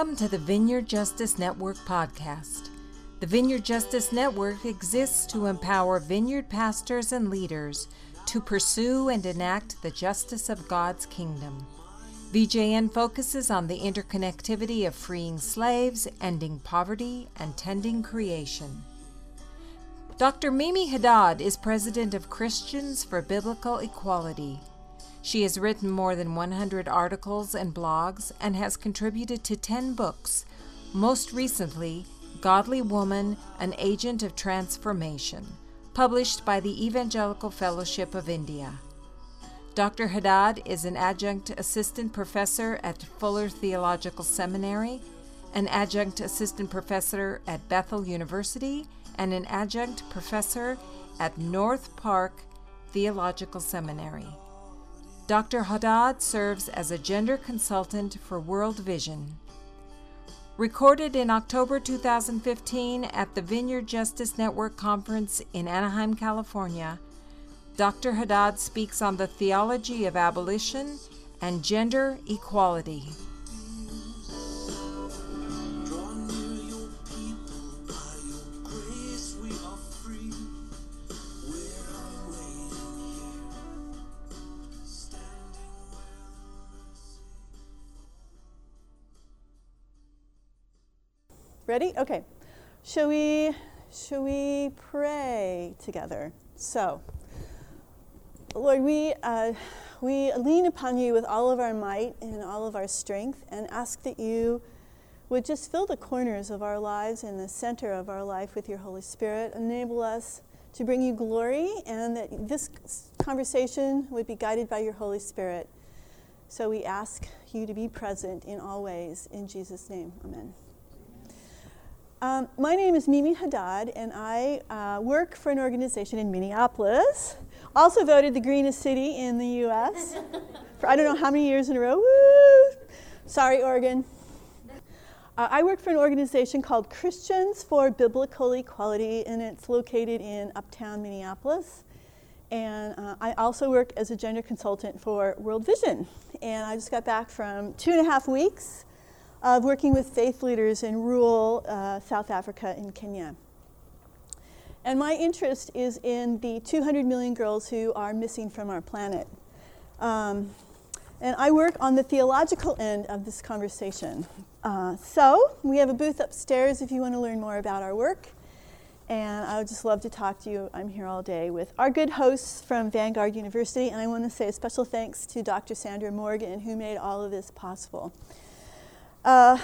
Welcome to the Vineyard Justice Network podcast. The Vineyard Justice Network exists to empower vineyard pastors and leaders to pursue and enact the justice of God's kingdom. VJN focuses on the interconnectivity of freeing slaves, ending poverty, and tending creation. Dr. Mimi Haddad is president of Christians for Biblical Equality. She has written more than 100 articles and blogs and has contributed to 10 books, most recently, Godly Woman, An Agent of Transformation, published by the Evangelical Fellowship of India. Dr. Haddad is an adjunct assistant professor at Fuller Theological Seminary, an adjunct assistant professor at Bethel University, and an adjunct professor at North Park Theological Seminary. Dr. Haddad serves as a gender consultant for World Vision. Recorded in October 2015 at the Vineyard Justice Network Conference in Anaheim, California, Dr. Haddad speaks on the theology of abolition and gender equality. Ready? Okay. Shall we shall we pray together? So, Lord, we uh, we lean upon you with all of our might and all of our strength, and ask that you would just fill the corners of our lives and the center of our life with your Holy Spirit. Enable us to bring you glory, and that this conversation would be guided by your Holy Spirit. So we ask you to be present in all ways. In Jesus' name, Amen. Um, my name is Mimi Haddad, and I uh, work for an organization in Minneapolis. Also voted the greenest city in the U.S. for I don't know how many years in a row. Woo! Sorry, Oregon. Uh, I work for an organization called Christians for Biblical Equality, and it's located in uptown Minneapolis. And uh, I also work as a gender consultant for World Vision. And I just got back from two and a half weeks of working with faith leaders in rural uh, South Africa and Kenya. And my interest is in the 200 million girls who are missing from our planet. Um, and I work on the theological end of this conversation. Uh, so, we have a booth upstairs if you want to learn more about our work. And I would just love to talk to you. I'm here all day with our good hosts from Vanguard University. And I want to say a special thanks to Dr. Sandra Morgan, who made all of this possible. Uh,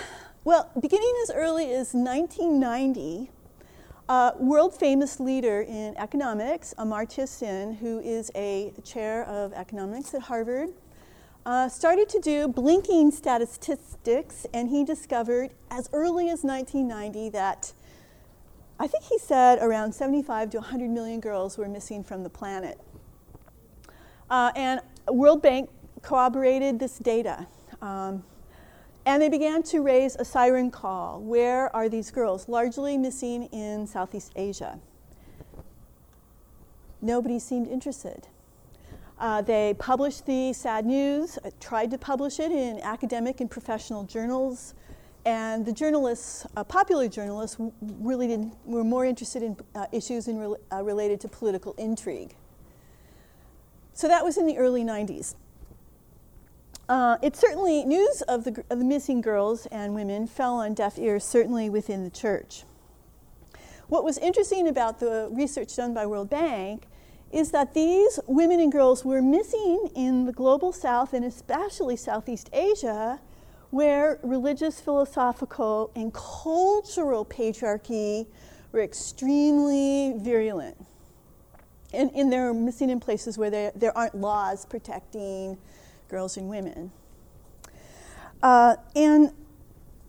well, beginning as early as 1990, uh, world famous leader in economics, Amartya Sen, who is a chair of economics at Harvard, uh, started to do blinking statistics, and he discovered as early as 1990 that I think he said around 75 to 100 million girls were missing from the planet. Uh, and World Bank corroborated this data. Um, and they began to raise a siren call. Where are these girls? Largely missing in Southeast Asia. Nobody seemed interested. Uh, they published the sad news, uh, tried to publish it in academic and professional journals, and the journalists, uh, popular journalists, w- really didn't, were more interested in uh, issues in rel- uh, related to political intrigue. So that was in the early 90s. Uh, it certainly, news of the, of the missing girls and women fell on deaf ears, certainly within the church. What was interesting about the research done by World Bank is that these women and girls were missing in the global south and especially Southeast Asia, where religious, philosophical, and cultural patriarchy were extremely virulent. And, and they're missing in places where there, there aren't laws protecting girls and women. Uh, and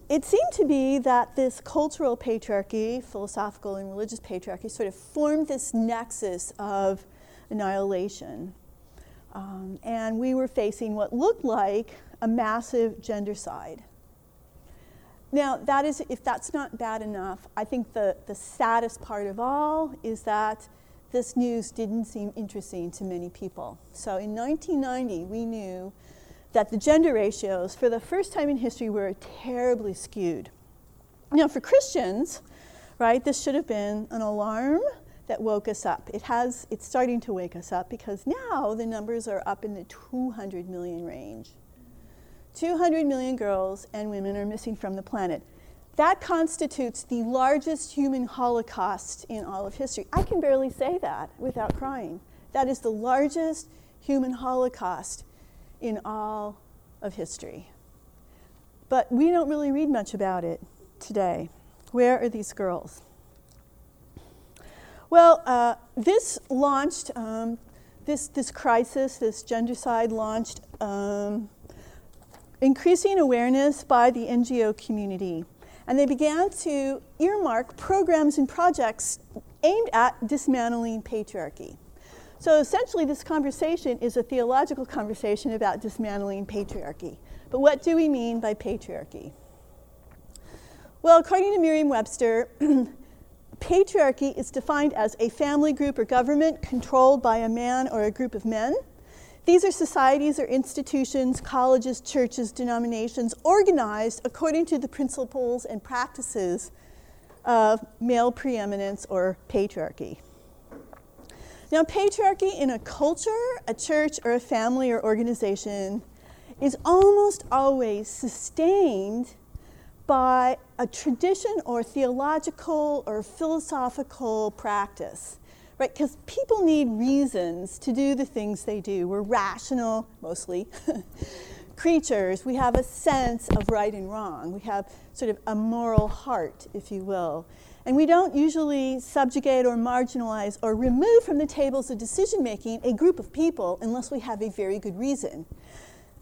it seemed to be that this cultural patriarchy, philosophical and religious patriarchy, sort of formed this nexus of annihilation. Um, and we were facing what looked like a massive gendercide. Now, that is, if that's not bad enough, I think the, the saddest part of all is that this news didn't seem interesting to many people. So in 1990, we knew that the gender ratios, for the first time in history, were terribly skewed. Now, for Christians, right, this should have been an alarm that woke us up. It has, it's starting to wake us up because now the numbers are up in the 200 million range. 200 million girls and women are missing from the planet. That constitutes the largest human holocaust in all of history. I can barely say that without crying. That is the largest human holocaust in all of history. But we don't really read much about it today. Where are these girls? Well, uh, this launched, um, this, this crisis, this gendercide launched um, increasing awareness by the NGO community. And they began to earmark programs and projects aimed at dismantling patriarchy. So essentially, this conversation is a theological conversation about dismantling patriarchy. But what do we mean by patriarchy? Well, according to Merriam Webster, patriarchy is defined as a family group or government controlled by a man or a group of men these are societies or institutions, colleges, churches, denominations organized according to the principles and practices of male preeminence or patriarchy. Now, patriarchy in a culture, a church, or a family or organization is almost always sustained by a tradition or theological or philosophical practice right? Because people need reasons to do the things they do. We're rational, mostly, creatures. We have a sense of right and wrong. We have sort of a moral heart, if you will. And we don't usually subjugate or marginalize or remove from the tables of decision making a group of people unless we have a very good reason.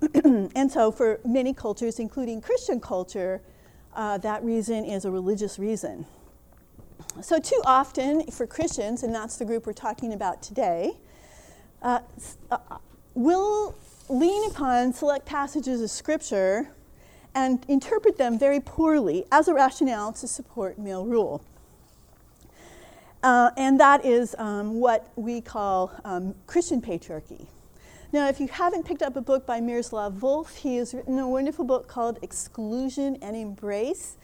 and so, for many cultures, including Christian culture, uh, that reason is a religious reason. So, too often for Christians, and that's the group we're talking about today, uh, uh, will lean upon select passages of Scripture and interpret them very poorly as a rationale to support male rule. Uh, and that is um, what we call um, Christian patriarchy. Now, if you haven't picked up a book by Miroslav Volf, he has written a wonderful book called Exclusion and Embrace.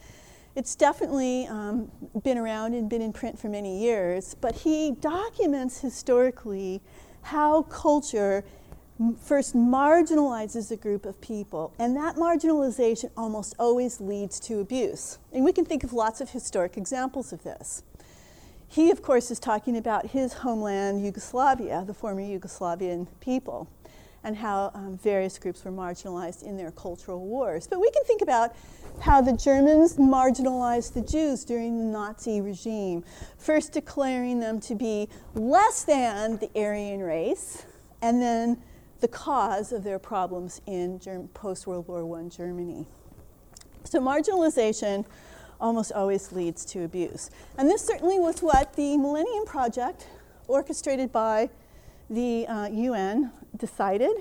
It's definitely um, been around and been in print for many years, but he documents historically how culture first marginalizes a group of people, and that marginalization almost always leads to abuse. And we can think of lots of historic examples of this. He, of course, is talking about his homeland, Yugoslavia, the former Yugoslavian people, and how um, various groups were marginalized in their cultural wars. But we can think about how the Germans marginalized the Jews during the Nazi regime, first declaring them to be less than the Aryan race, and then the cause of their problems in Germ- post World War I Germany. So, marginalization almost always leads to abuse. And this certainly was what the Millennium Project, orchestrated by the uh, UN, decided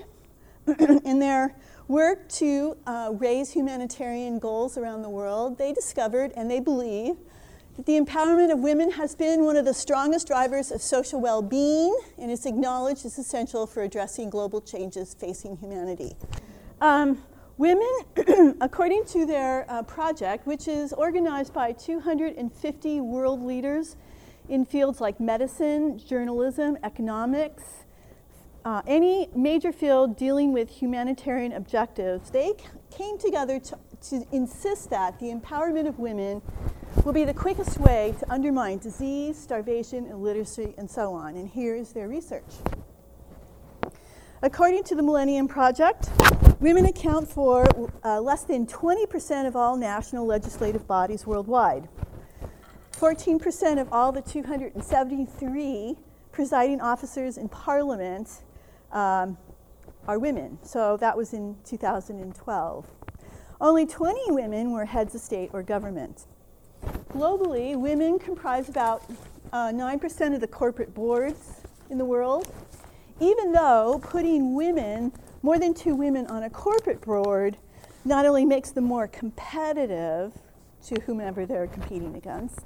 in their work to uh, raise humanitarian goals around the world, they discovered and they believe that the empowerment of women has been one of the strongest drivers of social well being and is acknowledged as essential for addressing global changes facing humanity. Um, women, according to their uh, project, which is organized by 250 world leaders in fields like medicine, journalism, economics, uh, any major field dealing with humanitarian objectives, they c- came together to, to insist that the empowerment of women will be the quickest way to undermine disease, starvation, illiteracy, and so on. And here is their research. According to the Millennium Project, women account for uh, less than 20% of all national legislative bodies worldwide. 14% of all the 273 presiding officers in parliament um, are women. So that was in 2012. Only 20 women were heads of state or government. Globally, women comprise about uh, 9% of the corporate boards in the world. even though putting women, more than two women on a corporate board, not only makes them more competitive to whomever they're competing against,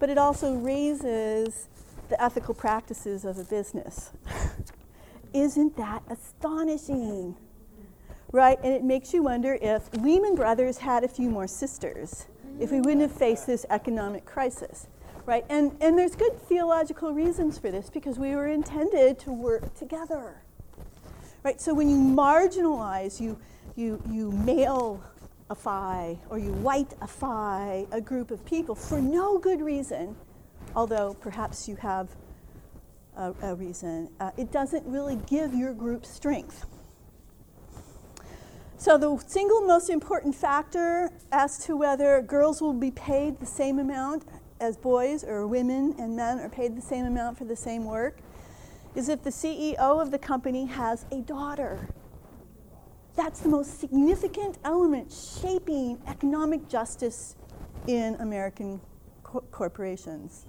but it also raises the ethical practices of a business. Isn't that astonishing? Right? And it makes you wonder if Lehman Brothers had a few more sisters, if we wouldn't have faced this economic crisis. Right? And, and there's good theological reasons for this because we were intended to work together. Right? So when you marginalize, you, you, you male afy or you white afy a group of people for no good reason, although perhaps you have a, a reason, uh, it doesn't really give your group strength. So, the single most important factor as to whether girls will be paid the same amount as boys, or women and men are paid the same amount for the same work, is if the CEO of the company has a daughter. That's the most significant element shaping economic justice in American co- corporations.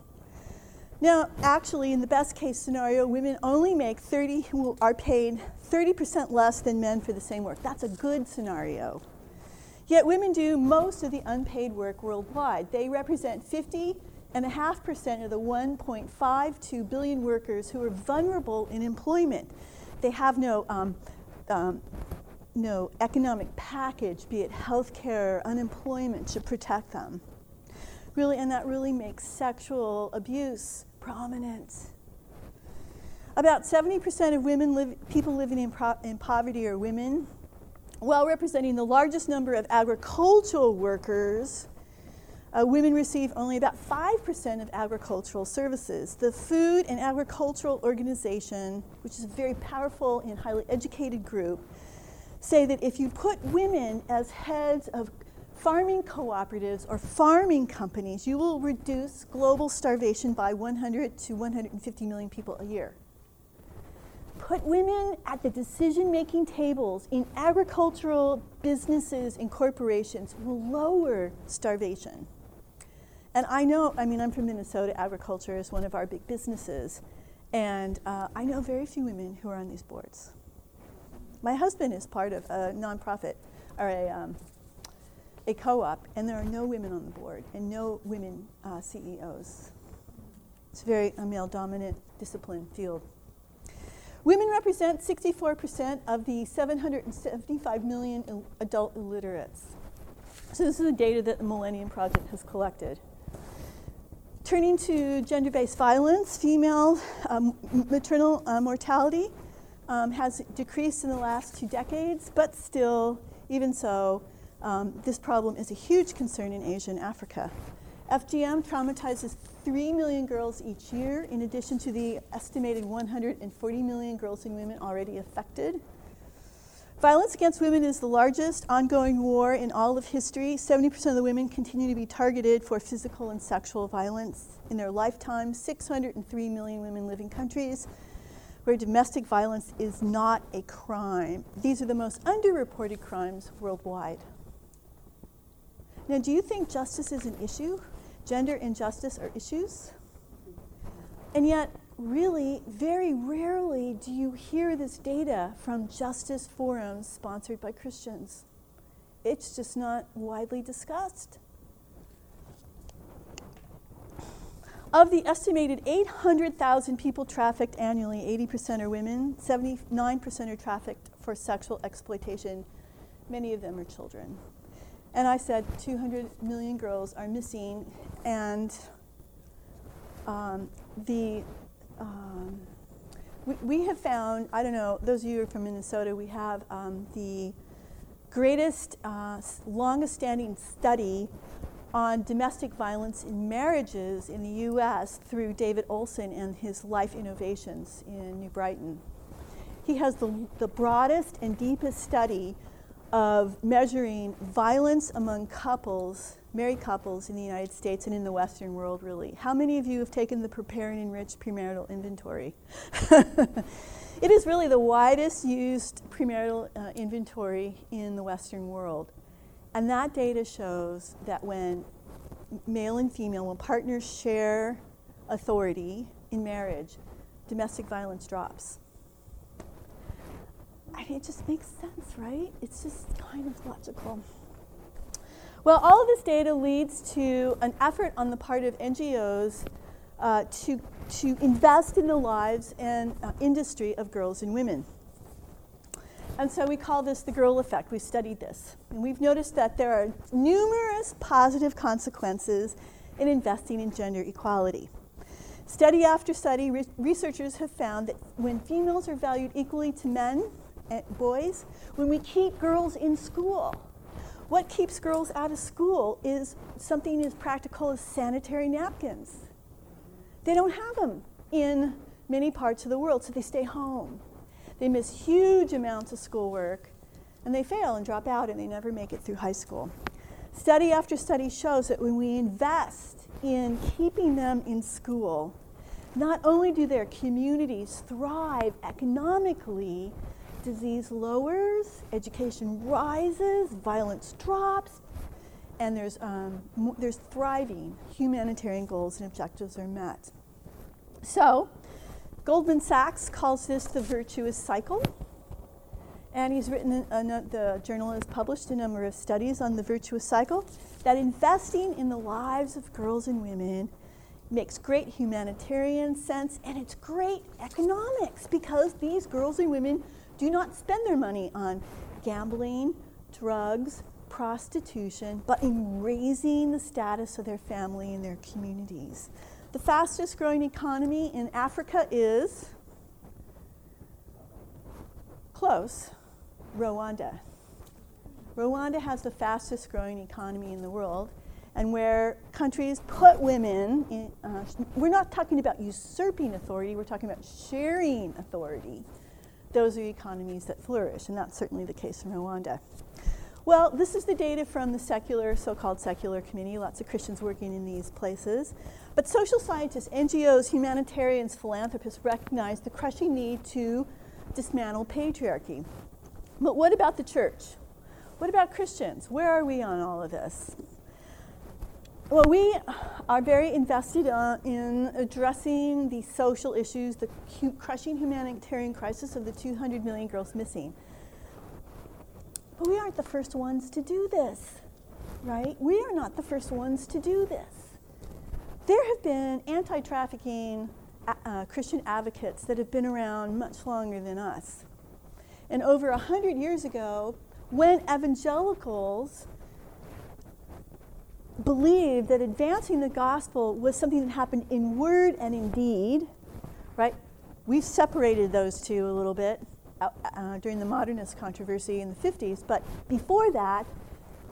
Now, actually, in the best case scenario, women only make 30, who are paid 30% less than men for the same work. That's a good scenario. Yet women do most of the unpaid work worldwide. They represent 50 and a half percent of the 1.52 billion workers who are vulnerable in employment. They have no, um, um, no economic package, be it health care, or unemployment, to protect them. Really, and that really makes sexual abuse prominent. About 70% of women live, people living in, pro- in poverty are women, while representing the largest number of agricultural workers. Uh, women receive only about 5% of agricultural services. The Food and Agricultural Organization, which is a very powerful and highly educated group, say that if you put women as heads of farming cooperatives or farming companies, you will reduce global starvation by 100 to 150 million people a year. Put women at the decision making tables in agricultural businesses and corporations will lower starvation. And I know, I mean, I'm from Minnesota, agriculture is one of our big businesses. And uh, I know very few women who are on these boards. My husband is part of a nonprofit, or a um, a co op, and there are no women on the board and no women uh, CEOs. It's very a male dominant discipline field. Women represent 64% of the 775 million il- adult illiterates. So, this is the data that the Millennium Project has collected. Turning to gender based violence, female um, maternal uh, mortality um, has decreased in the last two decades, but still, even so, um, this problem is a huge concern in Asia and Africa. FGM traumatizes 3 million girls each year, in addition to the estimated 140 million girls and women already affected. Violence against women is the largest ongoing war in all of history. 70% of the women continue to be targeted for physical and sexual violence in their lifetime. 603 million women live in countries where domestic violence is not a crime. These are the most underreported crimes worldwide. Now, do you think justice is an issue? Gender and justice are issues? And yet, really, very rarely do you hear this data from justice forums sponsored by Christians. It's just not widely discussed. Of the estimated 800,000 people trafficked annually, 80% are women, 79% are trafficked for sexual exploitation. Many of them are children. And I said 200 million girls are missing, and um, the um, we, we, have found, I don't know, those of you who are from Minnesota, we have um, the greatest, uh, longest standing study on domestic violence in marriages in the US through David Olson and his Life Innovations in New Brighton. He has the, the broadest and deepest study of measuring violence among couples, married couples in the United States and in the Western world, really. How many of you have taken the Prepare and Enrich premarital inventory? it is really the widest used premarital uh, inventory in the Western world. And that data shows that when male and female, when partners share authority in marriage, domestic violence drops. I mean, it just makes sense, right? It's just kind of logical. Well, all of this data leads to an effort on the part of NGOs uh, to, to invest in the lives and uh, industry of girls and women. And so we call this the girl effect. We've studied this. And we've noticed that there are numerous positive consequences in investing in gender equality. Study after study, re- researchers have found that when females are valued equally to men Eh, boys, when we keep girls in school, what keeps girls out of school is something as practical as sanitary napkins. They don't have them in many parts of the world, so they stay home. They miss huge amounts of schoolwork and they fail and drop out and they never make it through high school. Study after study shows that when we invest in keeping them in school, not only do their communities thrive economically, disease lowers, education rises, violence drops, and there's, um, there's thriving humanitarian goals and objectives are met. So, Goldman Sachs calls this the virtuous cycle. And he's written, a, a, the journal has published a number of studies on the virtuous cycle that investing in the lives of girls and women makes great humanitarian sense and it's great economics because these girls and women do not spend their money on gambling, drugs, prostitution, but in raising the status of their family and their communities. The fastest growing economy in Africa is close Rwanda. Rwanda has the fastest growing economy in the world, and where countries put women in, uh, we're not talking about usurping authority, we're talking about sharing authority. Those are economies that flourish, and that's certainly the case in Rwanda. Well, this is the data from the secular, so called secular community, lots of Christians working in these places. But social scientists, NGOs, humanitarians, philanthropists recognize the crushing need to dismantle patriarchy. But what about the church? What about Christians? Where are we on all of this? Well, we are very invested uh, in addressing the social issues, the hu- crushing humanitarian crisis of the 200 million girls missing. But we aren't the first ones to do this, right? We are not the first ones to do this. There have been anti trafficking uh, Christian advocates that have been around much longer than us. And over hundred years ago, when evangelicals believed that advancing the gospel was something that happened in word and in deed, right? We've separated those two a little bit uh, uh, during the modernist controversy in the 50s, but before that,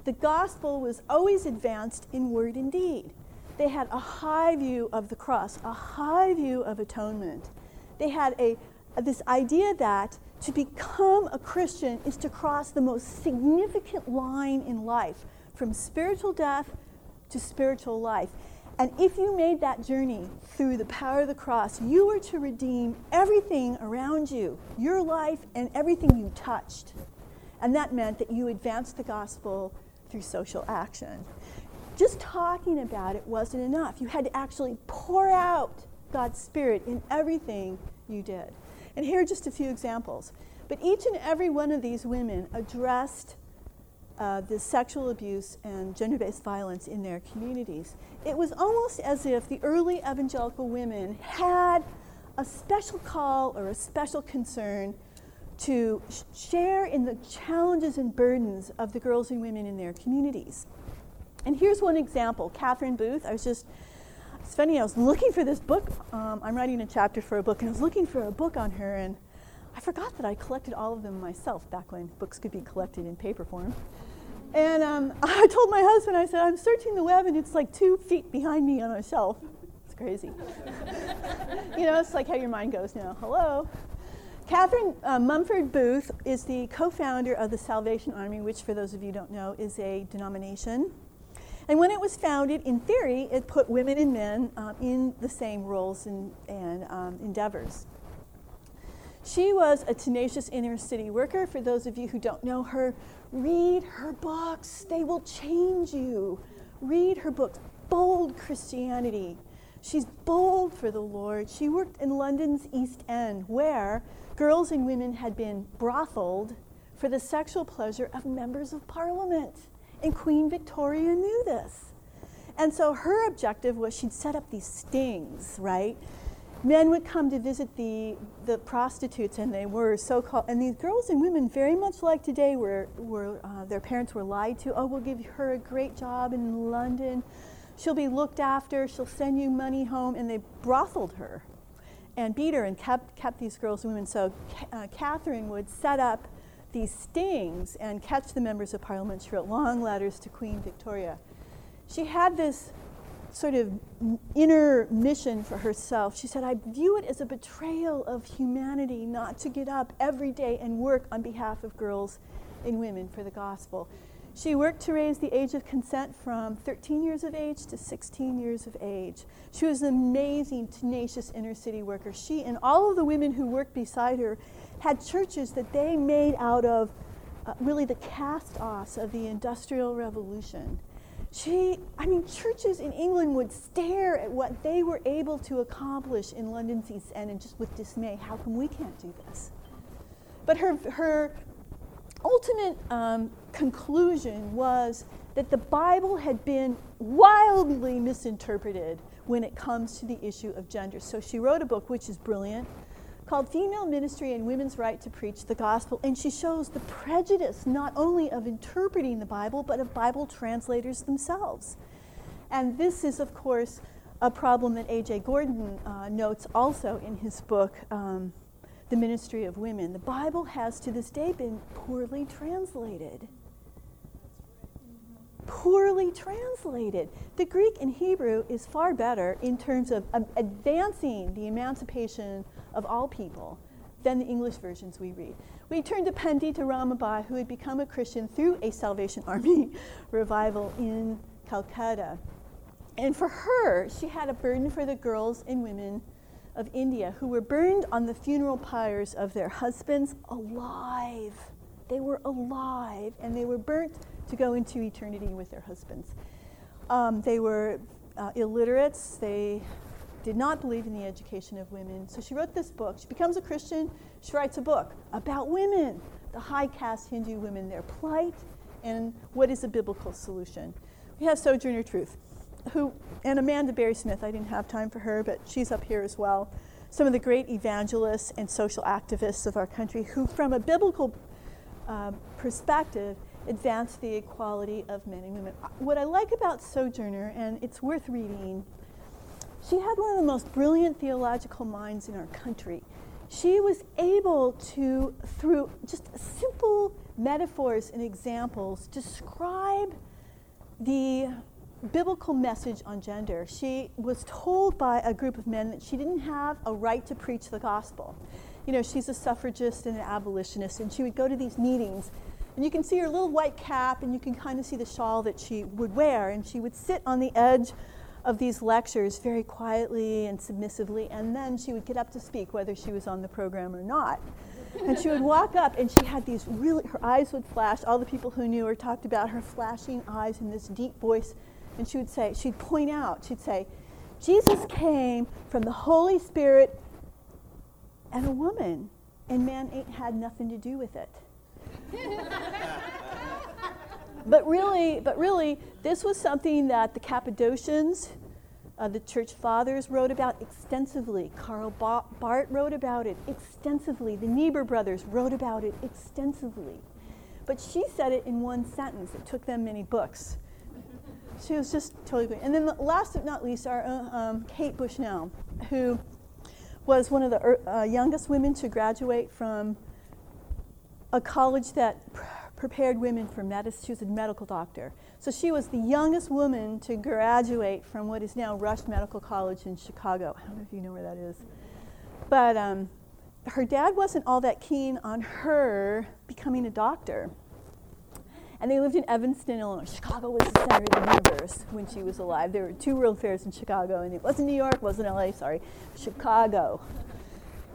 the gospel was always advanced in word and deed. They had a high view of the cross, a high view of atonement. They had a, this idea that to become a Christian is to cross the most significant line in life from spiritual death to spiritual life. And if you made that journey through the power of the cross, you were to redeem everything around you, your life, and everything you touched. And that meant that you advanced the gospel through social action just talking about it wasn't enough. You had to actually pour out God's Spirit in everything you did. And here are just a few examples. But each and every one of these women addressed uh, the sexual abuse and gender based violence in their communities. It was almost as if the early evangelical women had a special call or a special concern to sh- share in the challenges and burdens of the girls and women in their communities. And here's one example Catherine Booth. I was just, it's funny, I was looking for this book. Um, I'm writing a chapter for a book, and I was looking for a book on her, and I forgot that I collected all of them myself back when books could be collected in paper form. And um, I told my husband, I said, I'm searching the web, and it's like two feet behind me on a shelf. It's crazy. you know, it's like how your mind goes now. Hello. Catherine uh, Mumford Booth is the co founder of the Salvation Army, which, for those of you who don't know, is a denomination and when it was founded, in theory, it put women and men um, in the same roles and, and um, endeavors. She was a tenacious inner city worker. For those of you who don't know her, read her books, they will change you. Read her books, Bold Christianity. She's bold for the Lord. She worked in London's East End, where girls and women had been brotheled for the sexual pleasure of members of parliament. And Queen Victoria knew this. And so her objective was she'd set up these stings, right? Men would come to visit the, the prostitutes, and they were so called, and these girls and women, very much like today, were, were uh, their parents were lied to. Oh, we'll give her a great job in London. She'll be looked after. She'll send you money home. And they brotheled her and beat her and kept, kept these girls and women. So uh, Catherine would set up these stings and catch the members of parliament. She wrote long letters to Queen Victoria. She had this sort of inner mission for herself. She said, I view it as a betrayal of humanity not to get up every day and work on behalf of girls and women for the gospel. She worked to raise the age of consent from 13 years of age to 16 years of age. She was an amazing, tenacious inner city worker. She and all of the women who worked beside her had churches that they made out of uh, really the cast offs of the Industrial Revolution. She, I mean, churches in England would stare at what they were able to accomplish in London's East End and just with dismay, how come we can't do this? But her, her ultimate um, conclusion was that the Bible had been wildly misinterpreted when it comes to the issue of gender. So she wrote a book, which is brilliant, called Female Ministry and Women's Right to Preach the Gospel. And she shows the prejudice not only of interpreting the Bible, but of Bible translators themselves. And this is, of course, a problem that A.J. Gordon uh, notes also in his book, um, The Ministry of Women. The Bible has to this day been poorly translated poorly translated. The Greek and Hebrew is far better in terms of um, advancing the emancipation of all people than the English versions we read. We turn to Pandita Ramabai, who had become a Christian through a Salvation Army revival in Calcutta. And for her, she had a burden for the girls and women of India who were burned on the funeral pyres of their husbands alive. They were alive and they were burnt to go into eternity with their husbands. Um, they were uh, illiterates. They did not believe in the education of women. So she wrote this book. She becomes a Christian. She writes a book about women, the high caste Hindu women, their plight, and what is a biblical solution. We have Sojourner Truth, who, and Amanda Berry Smith. I didn't have time for her, but she's up here as well. Some of the great evangelists and social activists of our country who, from a biblical uh, perspective, advance the equality of men and women. What I like about Sojourner, and it's worth reading, she had one of the most brilliant theological minds in our country. She was able to, through just simple metaphors and examples, describe the biblical message on gender. She was told by a group of men that she didn't have a right to preach the gospel. You know, she's a suffragist and an abolitionist, and she would go to these meetings and you can see her little white cap, and you can kind of see the shawl that she would wear. And she would sit on the edge of these lectures very quietly and submissively, and then she would get up to speak, whether she was on the program or not. and she would walk up, and she had these really, her eyes would flash. All the people who knew her talked about her flashing eyes and this deep voice. And she would say, she'd point out, she'd say, Jesus came from the Holy Spirit and a woman, and man ain't had nothing to do with it but really, but really, this was something that the Cappadocians, uh, the church fathers wrote about extensively. Karl ba- Barth wrote about it extensively. The Niebuhr brothers wrote about it extensively. But she said it in one sentence. It took them many books. She was just totally great. And then the last but not least, our uh, um, Kate Bushnell, who was one of the uh, youngest women to graduate from a college that prepared women for a medical doctor. So she was the youngest woman to graduate from what is now Rush Medical College in Chicago. I don't know if you know where that is. But um, her dad wasn't all that keen on her becoming a doctor. And they lived in Evanston, Illinois. Chicago was the center of the universe when she was alive. There were two World Fairs in Chicago, and it wasn't New York, wasn't LA, sorry, Chicago.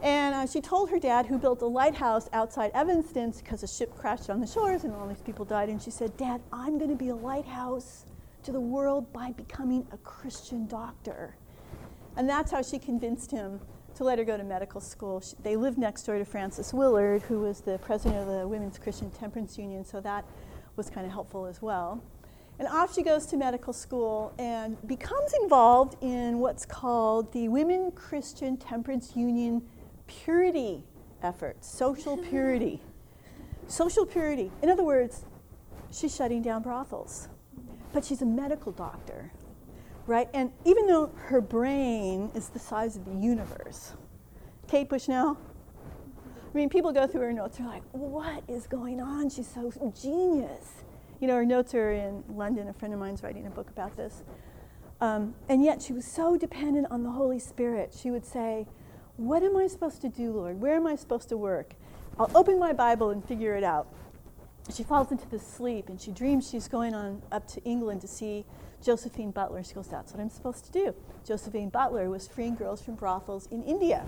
And uh, she told her dad, who built a lighthouse outside Evanston because a ship crashed on the shores and all these people died. And she said, Dad, I'm going to be a lighthouse to the world by becoming a Christian doctor. And that's how she convinced him to let her go to medical school. She, they lived next door to Frances Willard, who was the president of the Women's Christian Temperance Union, so that was kind of helpful as well. And off she goes to medical school and becomes involved in what's called the Women Christian Temperance Union purity efforts, social purity. social purity. In other words, she's shutting down brothels. But she's a medical doctor, right? And even though her brain is the size of the universe, Kate Bushnell, I mean, people go through her notes, they're like, what is going on? She's so genius. You know, her notes are in London. A friend of mine's writing a book about this. Um, and yet she was so dependent on the Holy Spirit. She would say, What am I supposed to do, Lord? Where am I supposed to work? I'll open my Bible and figure it out. She falls into this sleep and she dreams she's going on up to England to see Josephine Butler. She goes, That's what I'm supposed to do. Josephine Butler was freeing girls from brothels in India.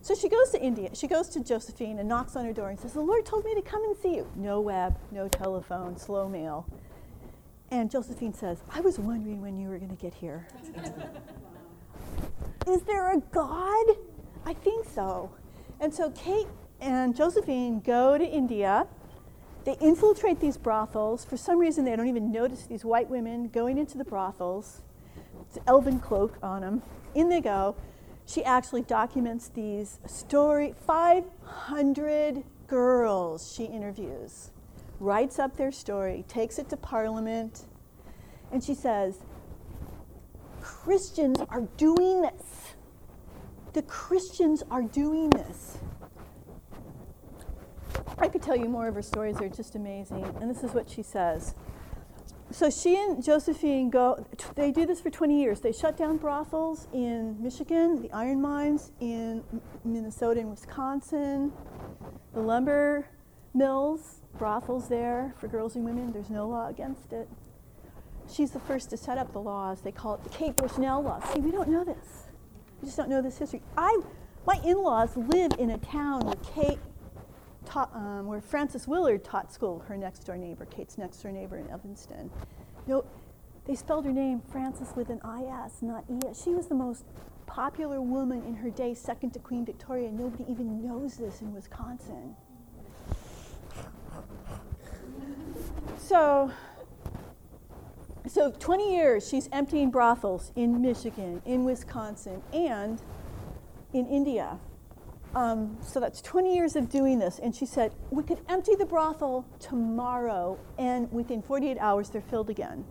So she goes to India. She goes to Josephine and knocks on her door and says, The Lord told me to come and see you. No web, no telephone, slow mail. And Josephine says, I was wondering when you were going to get here. Is there a God? I think so. And so Kate and Josephine go to India. They infiltrate these brothels. For some reason, they don't even notice these white women going into the brothels. It's an elven cloak on them. In they go she actually documents these story 500 girls she interviews writes up their story takes it to parliament and she says christians are doing the christians are doing this i could tell you more of her stories they're just amazing and this is what she says so she and Josephine go, they do this for 20 years. They shut down brothels in Michigan, the iron mines in Minnesota and Wisconsin, the lumber mills, brothels there for girls and women. There's no law against it. She's the first to set up the laws. They call it the Kate Bushnell law. See, we don't know this. We just don't know this history. I, my in laws live in a town where Kate um, where Frances Willard taught school, her next door neighbor, Kate's next door neighbor in Evanston. You know, they spelled her name Frances with an IS, not ES. She was the most popular woman in her day, second to Queen Victoria. Nobody even knows this in Wisconsin. So, so 20 years she's emptying brothels in Michigan, in Wisconsin, and in India. Um, so that's 20 years of doing this. And she said, we could empty the brothel tomorrow, and within 48 hours, they're filled again.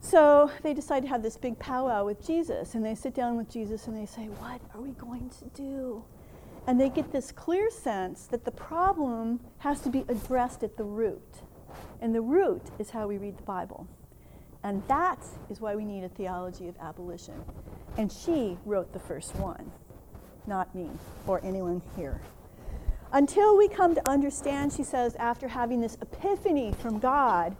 So they decide to have this big powwow with Jesus, and they sit down with Jesus and they say, What are we going to do? And they get this clear sense that the problem has to be addressed at the root. And the root is how we read the Bible. And that is why we need a theology of abolition. And she wrote the first one not me or anyone here. Until we come to understand, she says, after having this epiphany from God,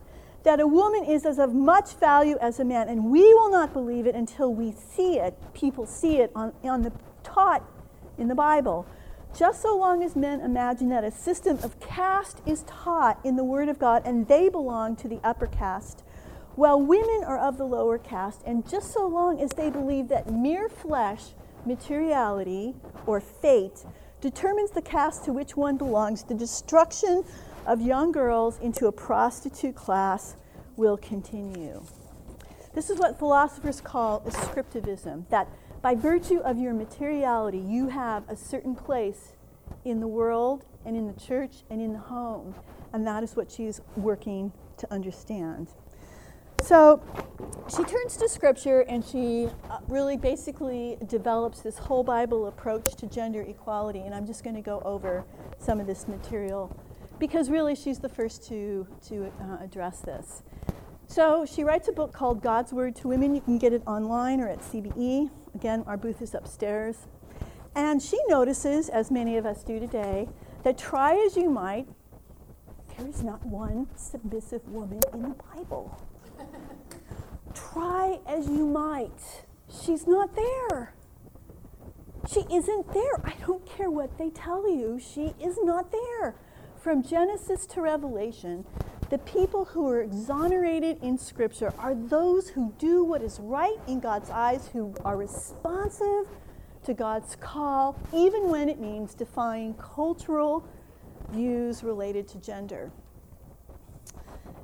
that a woman is as of much value as a man, and we will not believe it until we see it, people see it on, on the taught in the Bible. Just so long as men imagine that a system of caste is taught in the Word of God and they belong to the upper caste, while women are of the lower caste, and just so long as they believe that mere flesh materiality, or fate determines the caste to which one belongs, the destruction of young girls into a prostitute class will continue. This is what philosophers call ascriptivism, that by virtue of your materiality, you have a certain place in the world and in the church and in the home. And that is what she's working to understand. So she turns to scripture and she uh, really basically develops this whole Bible approach to gender equality. And I'm just going to go over some of this material because really she's the first to, to uh, address this. So she writes a book called God's Word to Women. You can get it online or at CBE. Again, our booth is upstairs. And she notices, as many of us do today, that try as you might, there is not one submissive woman in the Bible try as you might, she's not there. She isn't there. I don't care what they tell you, she is not there. From Genesis to Revelation, The people who are exonerated in Scripture are those who do what is right in God's eyes, who are responsive to God's call, even when it means defying cultural views related to gender.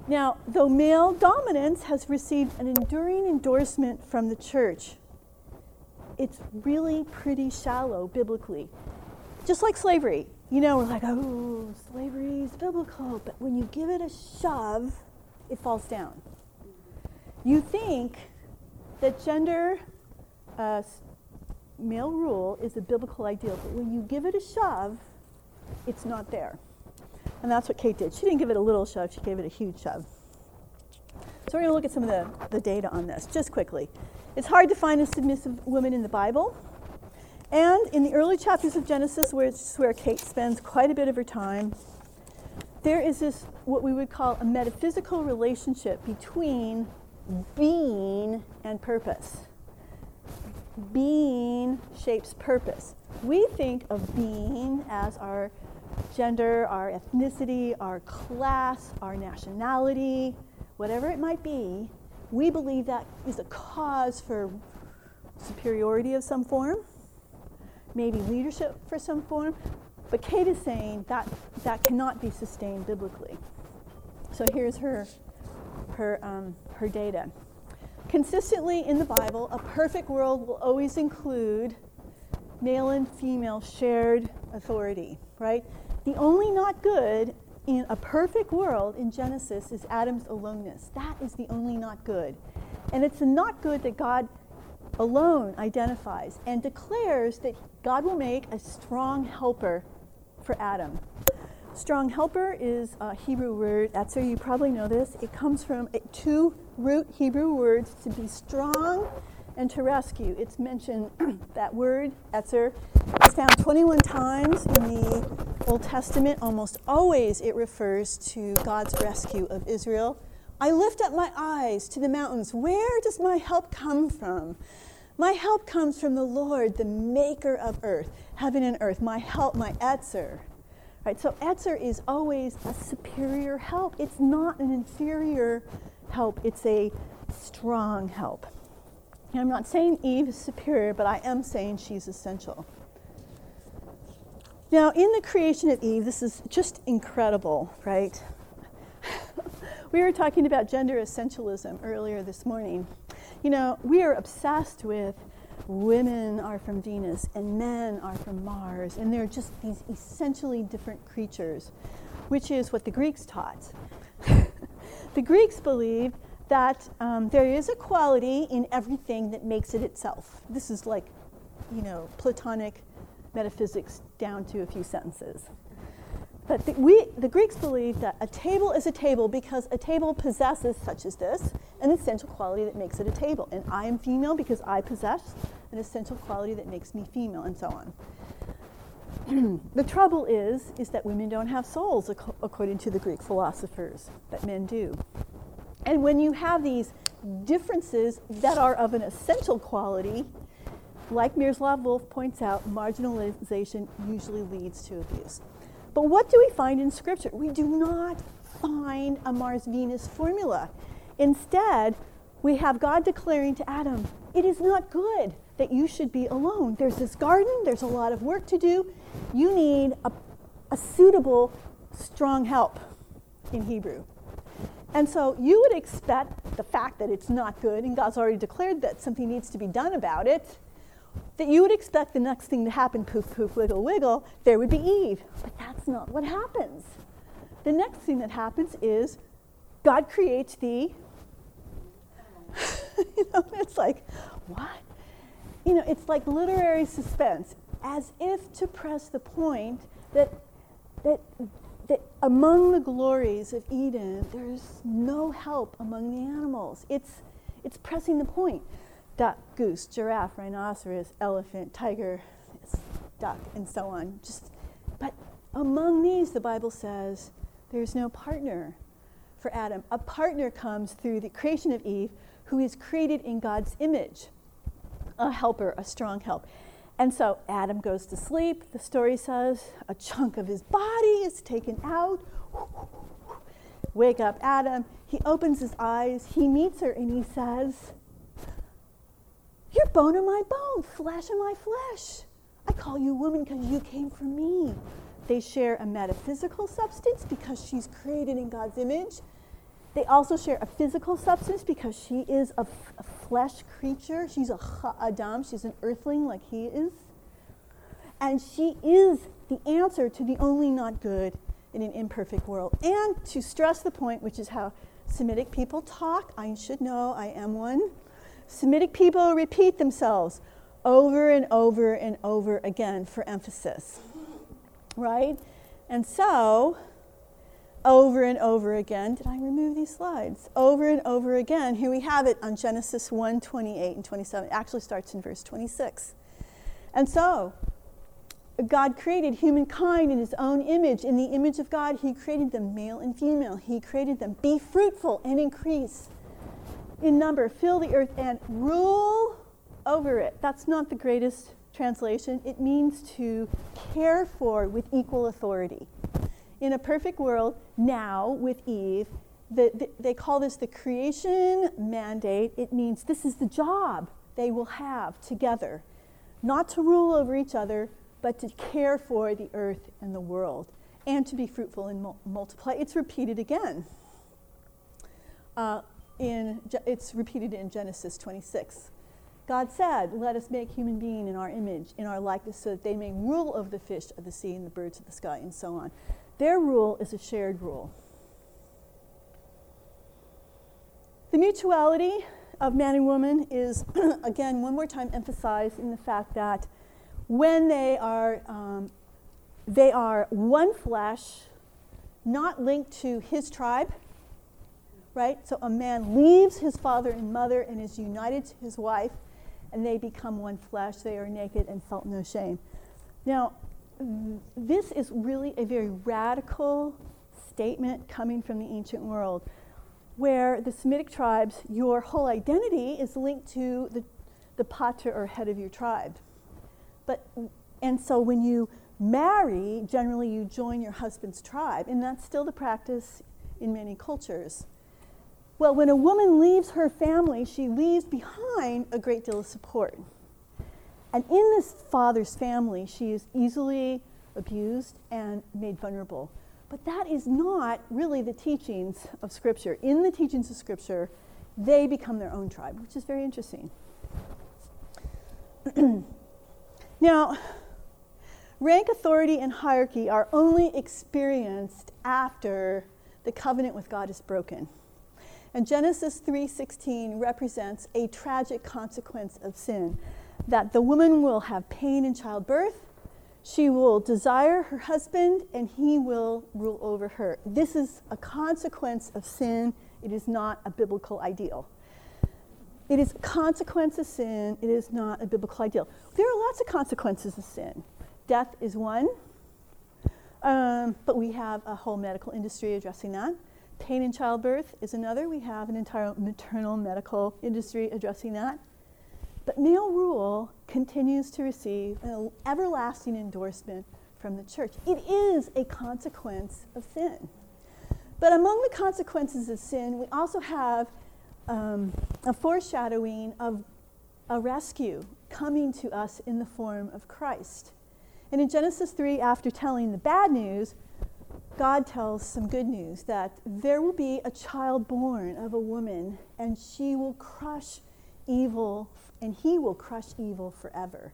Now, though male dominance has received an enduring endorsement from the church, it's really pretty shallow biblically. Just like slavery. You know, we're like, oh, slavery is biblical, but when you give it a shove, it falls down. You think that gender uh, male rule is a biblical ideal, but when you give it a shove, it's not there. And that's what Kate did. She didn't give it a little shove, she gave it a huge shove. So we're going to look at some of the, the data on this just quickly. It's hard to find a submissive woman in the Bible. And in the early chapters of Genesis, where it's where Kate spends quite a bit of her time, there is this what we would call a metaphysical relationship between being and purpose. Being shapes purpose. We think of being as our gender, our ethnicity, our class, our nationality, whatever it might be. We believe that is a cause for superiority of some form, maybe leadership for some form. But Kate is saying that that cannot be sustained biblically. So here's her, her, um, her data. Consistently in the Bible, a perfect world will always include male and female shared authority, right? The only not good in a perfect world in Genesis is Adam's aloneness. That is the only not good. And it's not good that God alone identifies and declares that God will make a strong helper for Adam. Strong helper is a Hebrew word. Etzer, you probably know this. It comes from two root Hebrew words to be strong and to rescue. It's mentioned, that word, etzer, is found 21 times in the Old Testament. Almost always it refers to God's rescue of Israel. I lift up my eyes to the mountains. Where does my help come from? My help comes from the Lord, the maker of earth, heaven and earth. My help, my etzer. Right, so etzer is always a superior help. It's not an inferior help, it's a strong help. And I'm not saying Eve is superior, but I am saying she's essential. Now, in the creation of Eve, this is just incredible, right? we were talking about gender essentialism earlier this morning. You know, we are obsessed with women are from Venus and men are from Mars, and they're just these essentially different creatures, which is what the Greeks taught. the Greeks believed that um, there is a quality in everything that makes it itself. This is like, you know, Platonic metaphysics down to a few sentences. But the, we, the Greeks believed that a table is a table because a table possesses, such as this, an essential quality that makes it a table. And I am female because I possess an essential quality that makes me female, and so on. the trouble is, is that women don't have souls, ac- according to the Greek philosophers, but men do. And when you have these differences that are of an essential quality, like Miroslav Volf points out, marginalization usually leads to abuse. But what do we find in Scripture? We do not find a Mars Venus formula. Instead, we have God declaring to Adam, It is not good that you should be alone. There's this garden, there's a lot of work to do. You need a, a suitable, strong help in Hebrew. And so you would expect the fact that it's not good, and God's already declared that something needs to be done about it, that you would expect the next thing to happen poof, poof, wiggle, wiggle, there would be Eve. But that's not what happens. The next thing that happens is God creates the. you know, it's like, what? You know, it's like literary suspense, as if to press the point that, that that among the glories of Eden, there's no help among the animals. It's, it's pressing the point. Duck, goose, giraffe, rhinoceros, elephant, tiger, duck, and so on. Just, but among these, the Bible says there's no partner for Adam. A partner comes through the creation of Eve, who is created in God's image, a helper, a strong help. And so Adam goes to sleep. The story says a chunk of his body is taken out. Wake up, Adam. He opens his eyes, he meets her, and he says, You're bone of my bone, flesh of my flesh. I call you woman because you came from me. They share a metaphysical substance because she's created in God's image. They also share a physical substance because she is a, f- a flesh creature. She's a Adam, she's an earthling like he is. And she is the answer to the only not good in an imperfect world. And to stress the point, which is how Semitic people talk, I should know, I am one. Semitic people repeat themselves over and over and over again for emphasis. Right? And so, over and over again, did I remove these slides? Over and over again, here we have it on Genesis 1 28 and 27. It actually starts in verse 26. And so, God created humankind in his own image. In the image of God, he created them male and female. He created them. Be fruitful and increase in number, fill the earth and rule over it. That's not the greatest translation. It means to care for with equal authority. In a perfect world, now with Eve, the, the, they call this the creation mandate. It means this is the job they will have together, not to rule over each other, but to care for the earth and the world, and to be fruitful and mul- multiply. It's repeated again. Uh, in, it's repeated in Genesis 26. God said, Let us make human being in our image, in our likeness, so that they may rule over the fish of the sea and the birds of the sky, and so on. Their rule is a shared rule. The mutuality of man and woman is, again, one more time emphasized in the fact that when they are, um, they are one flesh, not linked to his tribe, right? So a man leaves his father and mother and is united to his wife, and they become one flesh. They are naked and felt no shame. Now, this is really a very radical statement coming from the ancient world, where the Semitic tribes, your whole identity is linked to the, the pater or head of your tribe. But, and so when you marry, generally you join your husband's tribe, and that's still the practice in many cultures. Well, when a woman leaves her family, she leaves behind a great deal of support. And in this father's family, she is easily abused and made vulnerable. But that is not really the teachings of Scripture. In the teachings of Scripture, they become their own tribe, which is very interesting. Now, rank, authority, and hierarchy are only experienced after the covenant with God is broken. And Genesis 3:16 represents a tragic consequence of sin that the woman will have pain in childbirth, she will desire her husband and he will rule over her. This is a consequence of sin. It is not a biblical ideal. It is a consequence of sin. It is not a biblical ideal. There are lots of consequences of sin. Death is one, um, but we have a whole medical industry addressing that. Pain in childbirth is another. We have an entire maternal medical industry addressing that. But male rule continues to receive an everlasting endorsement from the church. It is a consequence of sin. But among the consequences of sin, we also have um, a foreshadowing of a rescue coming to us in the form of Christ. And in Genesis 3, after telling the bad news, God tells some good news that there will be a child born of a woman, and she will crush evil, and he will crush evil forever.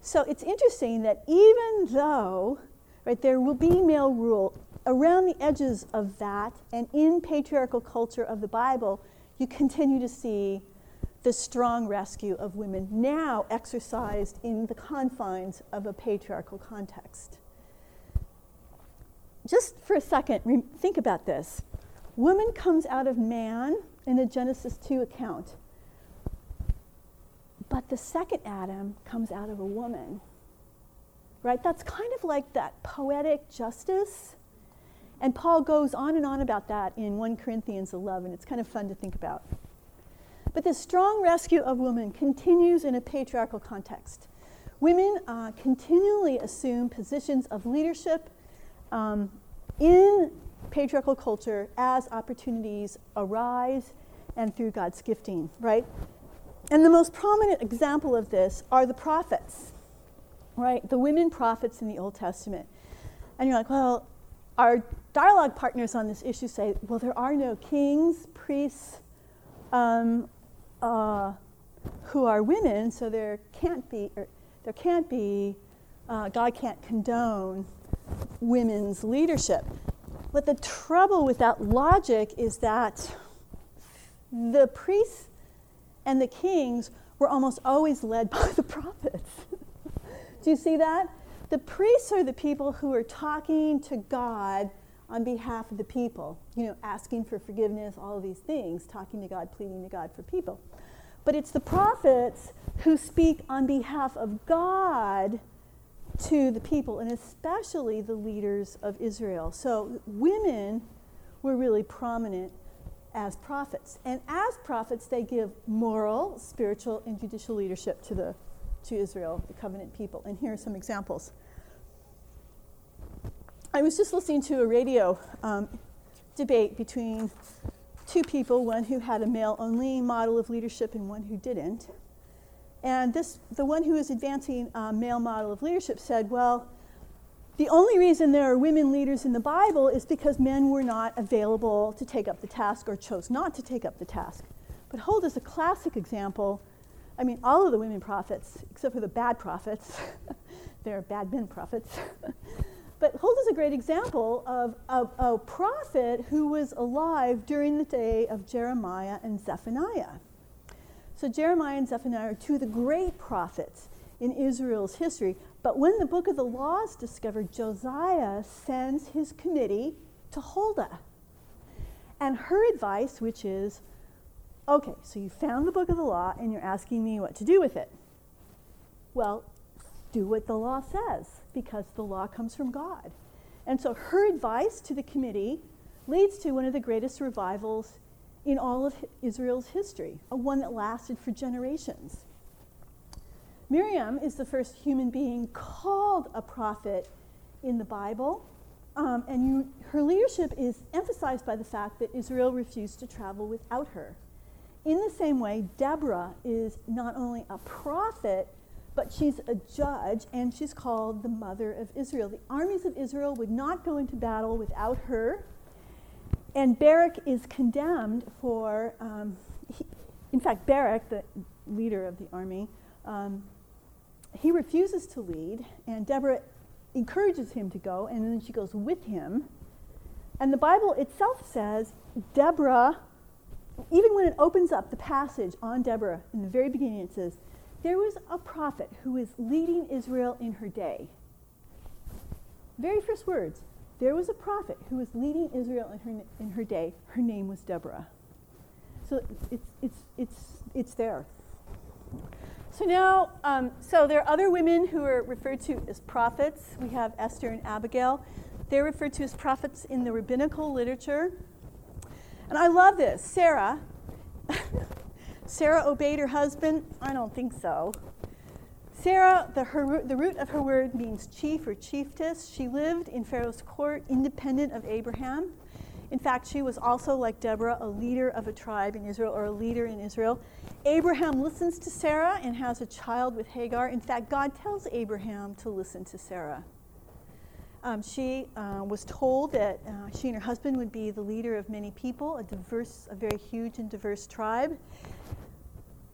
So it's interesting that even though right, there will be male rule around the edges of that, and in patriarchal culture of the Bible, you continue to see the strong rescue of women now exercised in the confines of a patriarchal context. Just for a second, re- think about this. Woman comes out of man in the Genesis 2 account, but the second Adam comes out of a woman. Right? That's kind of like that poetic justice and Paul goes on and on about that in 1 Corinthians 11. It's kind of fun to think about. But this strong rescue of women continues in a patriarchal context. Women uh, continually assume positions of leadership um, in patriarchal culture as opportunities arise and through God's gifting, right? And the most prominent example of this are the prophets, right? The women prophets in the Old Testament. And you're like, well, our dialogue partners on this issue say, well, there are no kings, priests, um, uh, who are women, so there can't be, there can't be, uh, God can't condone women's leadership. But the trouble with that logic is that the priests and the kings were almost always led by the prophets. Do you see that? The priests are the people who are talking to God on behalf of the people, you know, asking for forgiveness, all of these things, talking to God, pleading to God for people. But it's the prophets who speak on behalf of God to the people, and especially the leaders of Israel. So women were really prominent as prophets. And as prophets, they give moral, spiritual, and judicial leadership to, the, to Israel, the covenant people. And here are some examples. I was just listening to a radio um, debate between two people, one who had a male only model of leadership and one who didn't. And this, the one who was advancing a male model of leadership said, well, the only reason there are women leaders in the Bible is because men were not available to take up the task or chose not to take up the task. But Huldah is a classic example. I mean, all of the women prophets, except for the bad prophets, they're bad men prophets. But Huldah is a great example of a, a prophet who was alive during the day of Jeremiah and Zephaniah. So Jeremiah and Zephaniah are two of the great prophets in Israel's history. But when the book of the law is discovered, Josiah sends his committee to Huldah. And her advice, which is, okay, so you found the book of the law and you're asking me what to do with it. Well, do what the law says because the law comes from God. And so her advice to the committee leads to one of the greatest revivals in all of Israel's history, a one that lasted for generations. Miriam is the first human being called a prophet in the Bible, um, and you, her leadership is emphasized by the fact that Israel refused to travel without her. In the same way, Deborah is not only a prophet, but she's a judge and she's called the mother of Israel. The armies of Israel would not go into battle without her. And Barak is condemned for, um, he, in fact, Barak, the leader of the army, um, he refuses to lead, and Deborah encourages him to go, and then she goes with him. And the Bible itself says Deborah, even when it opens up the passage on Deborah in the very beginning, it says, there was a prophet who was leading Israel in her day. Very first words. There was a prophet who was leading Israel in her, in her day. Her name was Deborah. So it's, it's, it's, it's there. So now, um, so there are other women who are referred to as prophets. We have Esther and Abigail. They're referred to as prophets in the rabbinical literature. And I love this. Sarah Sarah obeyed her husband? I don't think so. Sarah, the, her, the root of her word means chief or chiefess. She lived in Pharaoh's court independent of Abraham. In fact, she was also, like Deborah, a leader of a tribe in Israel or a leader in Israel. Abraham listens to Sarah and has a child with Hagar. In fact, God tells Abraham to listen to Sarah. Um, she uh, was told that uh, she and her husband would be the leader of many people, a diverse, a very huge and diverse tribe.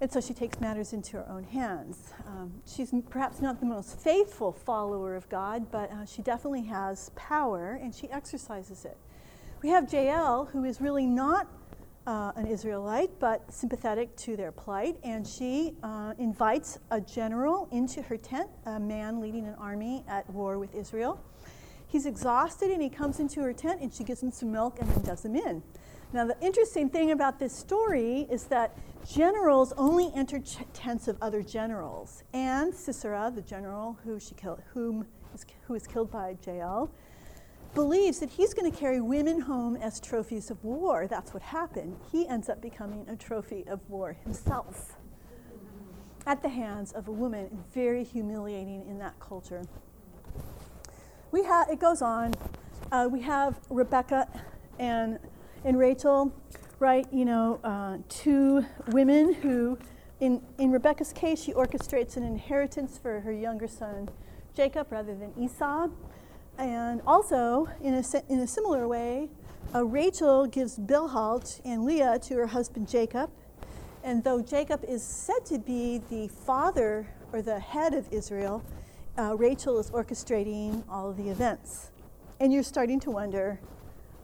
And so she takes matters into her own hands. Um, she's perhaps not the most faithful follower of God, but uh, she definitely has power and she exercises it. We have Jael, who is really not uh, an Israelite, but sympathetic to their plight, and she uh, invites a general into her tent, a man leading an army at war with Israel. He's exhausted and he comes into her tent and she gives him some milk and then does him in. Now, the interesting thing about this story is that generals only enter ch- tents of other generals. And Sisera, the general who she killed, whom is, who is killed by Jael, believes that he's going to carry women home as trophies of war. That's what happened. He ends up becoming a trophy of war himself at the hands of a woman. Very humiliating in that culture. We ha- it goes on. uh, we have Rebecca and, and Rachel, right? You know, uh, two women who, in, in Rebecca's case, she orchestrates an inheritance for her younger son Jacob rather than Esau. And also, in a, in a similar way, uh, Rachel gives Bilhah and Leah to her husband Jacob. And though Jacob is said to be the father or the head of Israel, uh, Rachel is orchestrating all of the events. And you're starting to wonder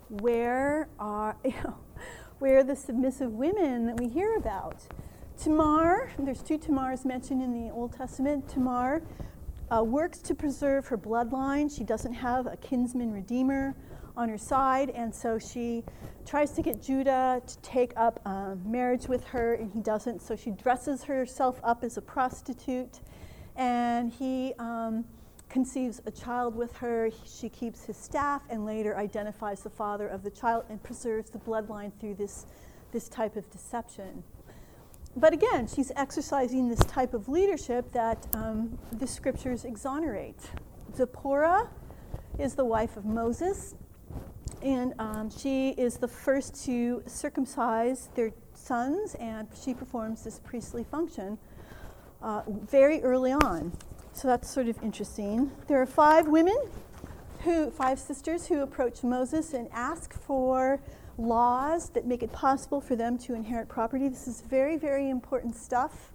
where are, you know, where the submissive women that we hear about? Tamar, there's two Tamars mentioned in the Old Testament. Tamar uh, works to preserve her bloodline. She doesn't have a kinsman redeemer on her side, and so she tries to get Judah to take up um, marriage with her, and he doesn't. So she dresses herself up as a prostitute, and he um, conceives a child with her. She keeps his staff, and later identifies the father of the child and preserves the bloodline through this, this type of deception. But again, she's exercising this type of leadership that um, the scriptures exonerate. Zipporah is the wife of Moses, and um, she is the first to circumcise their sons, and she performs this priestly function uh, very early on. So that's sort of interesting. There are five women who, five sisters who approach Moses and ask for laws that make it possible for them to inherit property. This is very, very important stuff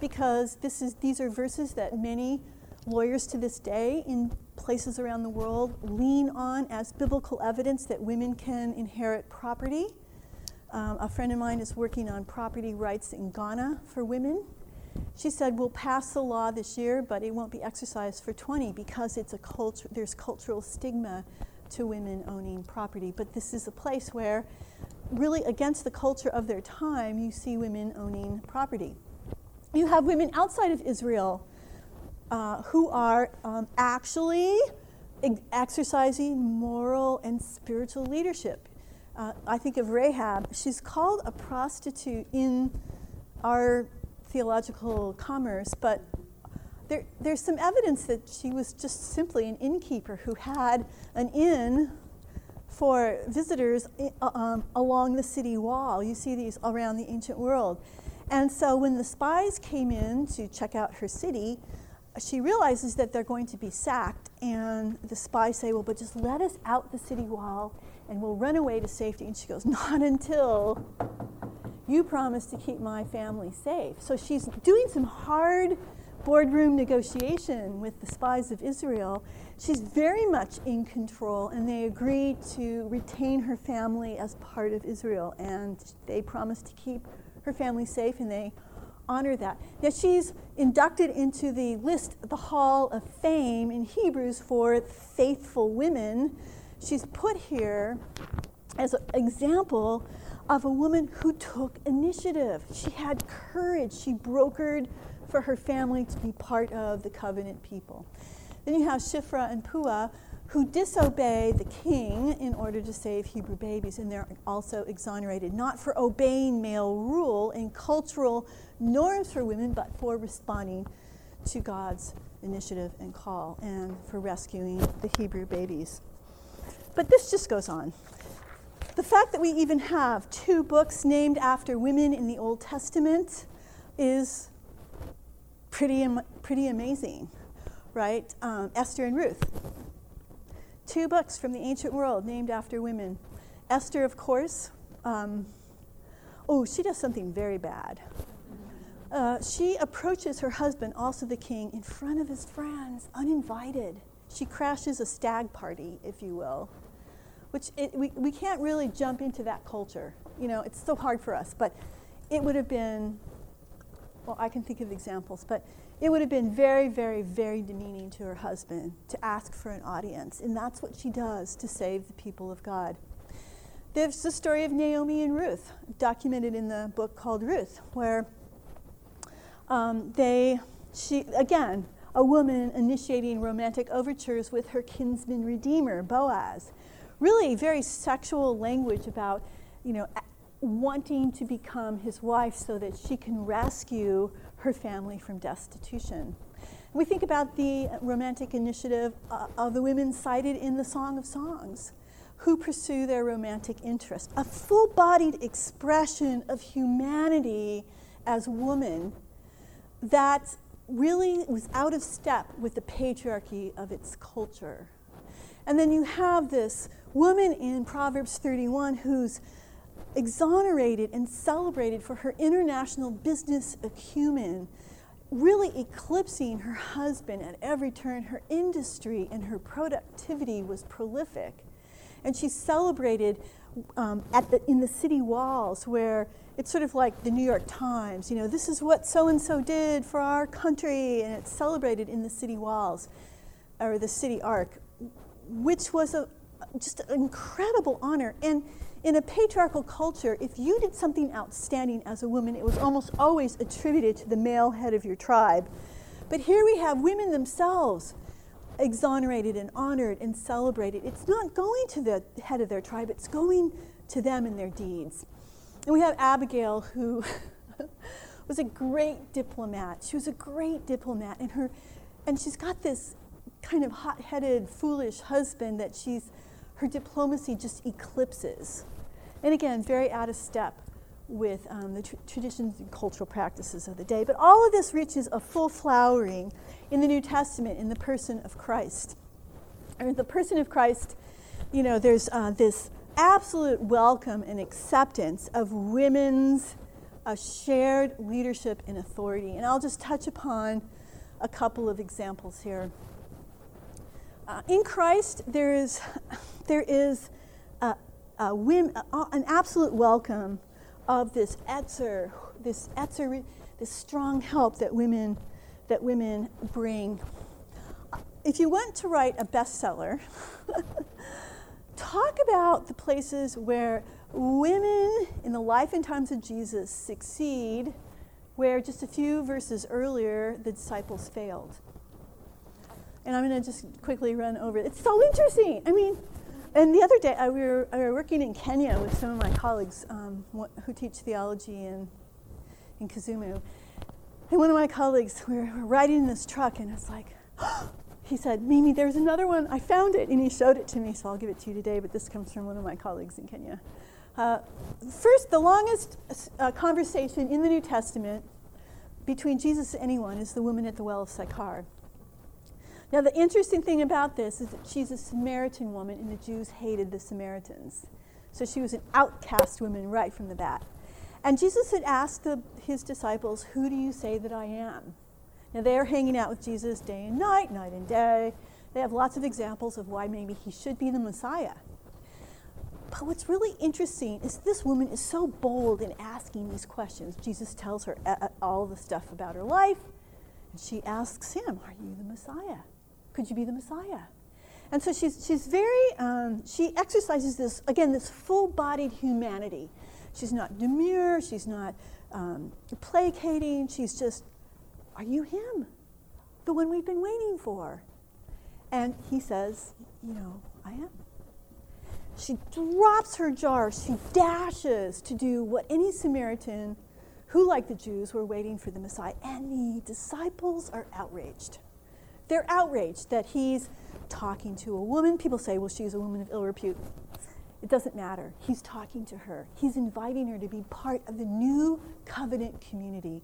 because this is, these are verses that many lawyers to this day in places around the world lean on as biblical evidence that women can inherit property. Um, a friend of mine is working on property rights in Ghana for women. She said, We'll pass the law this year, but it won't be exercised for 20 because it's a culture, there's cultural stigma to women owning property. But this is a place where, really against the culture of their time, you see women owning property. You have women outside of Israel uh, who are um, actually ex- exercising moral and spiritual leadership. Uh, I think of Rahab. She's called a prostitute in our theological commerce, but there, there's some evidence that she was just simply an innkeeper who had an inn for visitors um, along the city wall. You see these around the ancient world. And so when the spies came in to check out her city, she realizes that they're going to be sacked, and the spies say, Well, but just let us out the city wall and we'll run away to safety. And she goes, Not until you promise to keep my family safe. So she's doing some hard boardroom negotiation with the spies of Israel. She's very much in control, and they agree to retain her family as part of Israel. And they promise to keep her family safe, and they honor that. Now, she's inducted into the list, the Hall of Fame in Hebrews for faithful women. She's put here as an example of a woman who took initiative. She had courage. She brokered for her family to be part of the covenant people. Then you have Shiphrah and Puah, who disobey the king in order to save Hebrew babies, and they're also exonerated, not for obeying male rule and cultural norms for women, but for responding to God's initiative and call and for rescuing the Hebrew babies. But this just goes on. The fact that we even have two books named after women in the Old Testament is pretty, pretty amazing, right? Um, Esther and Ruth. Two books from the ancient world named after women. Esther, of course, um, oh, she does something very bad. Uh, she approaches her husband, also the king, in front of his friends, uninvited. She crashes a stag party, if you will, which it, we, we can't really jump into that culture. You know, it's so hard for us, but it would have been well, I can think of examples, but it would have been very, very, very demeaning to her husband to ask for an audience. And that's what she does to save the people of God. There's the story of Naomi and Ruth, documented in the book called Ruth, where um, they, she, again, a woman initiating romantic overtures with her kinsman redeemer, Boaz. Really very sexual language about, you know, wanting to become his wife so that she can rescue her family from destitution. We think about the romantic initiative uh, of the women cited in the Song of Songs who pursue their romantic interest, a full bodied expression of humanity as woman that really was out of step with the patriarchy of its culture. And then you have this woman in Proverbs 31 who's exonerated and celebrated for her international business acumen, really eclipsing her husband at every turn. Her industry and her productivity was prolific. And she's celebrated um, at the, in the city walls where it's sort of like the New York Times, you know, this is what so and so did for our country, and it's celebrated in the city walls or the city arc, which was a, just an incredible honor. And in a patriarchal culture, if you did something outstanding as a woman, it was almost always attributed to the male head of your tribe. But here we have women themselves exonerated and honored and celebrated. It's not going to the head of their tribe, it's going to them and their deeds. And we have Abigail, who was a great diplomat. She was a great diplomat, and her, and she's got this kind of hot-headed, foolish husband that she's, her diplomacy just eclipses. And again, very out of step with um, the tr- traditions and cultural practices of the day. But all of this reaches a full flowering in the New Testament in the person of Christ. Or the person of Christ, you know, there's uh, this absolute welcome and acceptance of women's uh, shared leadership and authority. And I'll just touch upon a couple of examples here. Uh, in Christ, there is, there is a, a whim, a, an absolute welcome of this etzer, this etzer, this strong help that women, that women bring. If you want to write a bestseller, talk about the places where women in the life and times of Jesus succeed, where just a few verses earlier the disciples failed. And I'm going to just quickly run over it. It's so interesting. I mean, and the other day I, we, were, I were working in Kenya with some of my colleagues um, who teach theology in, in Kisumu. And one of my colleagues, we were, we were riding in this truck, and it's like, he said, Mimi, there's another one. I found it. And he showed it to me, so I'll give it to you today, but this comes from one of my colleagues in Kenya. Uh, first, the longest uh, conversation in the New Testament between Jesus and anyone is the woman at the well of Sychar. Now, the interesting thing about this is that she's a Samaritan woman, and the Jews hated the Samaritans. So she was an outcast woman right from the bat. And Jesus had asked the, his disciples, Who do you say that I am? Now, they are hanging out with Jesus day and night, night and day. They have lots of examples of why maybe he should be the Messiah. But what's really interesting is this woman is so bold in asking these questions. Jesus tells her uh, uh, all the stuff about her life, and she asks him, Are you the Messiah? Could you be the Messiah? And so she's, she's very, um, she exercises this, again, this full bodied humanity. She's not demure, she's not um, placating, she's just are you him? The one we've been waiting for? And he says, You know, I am. She drops her jar. She dashes to do what any Samaritan who, like the Jews, were waiting for the Messiah. And the disciples are outraged. They're outraged that he's talking to a woman. People say, well, she's a woman of ill repute. It doesn't matter. He's talking to her, he's inviting her to be part of the new covenant community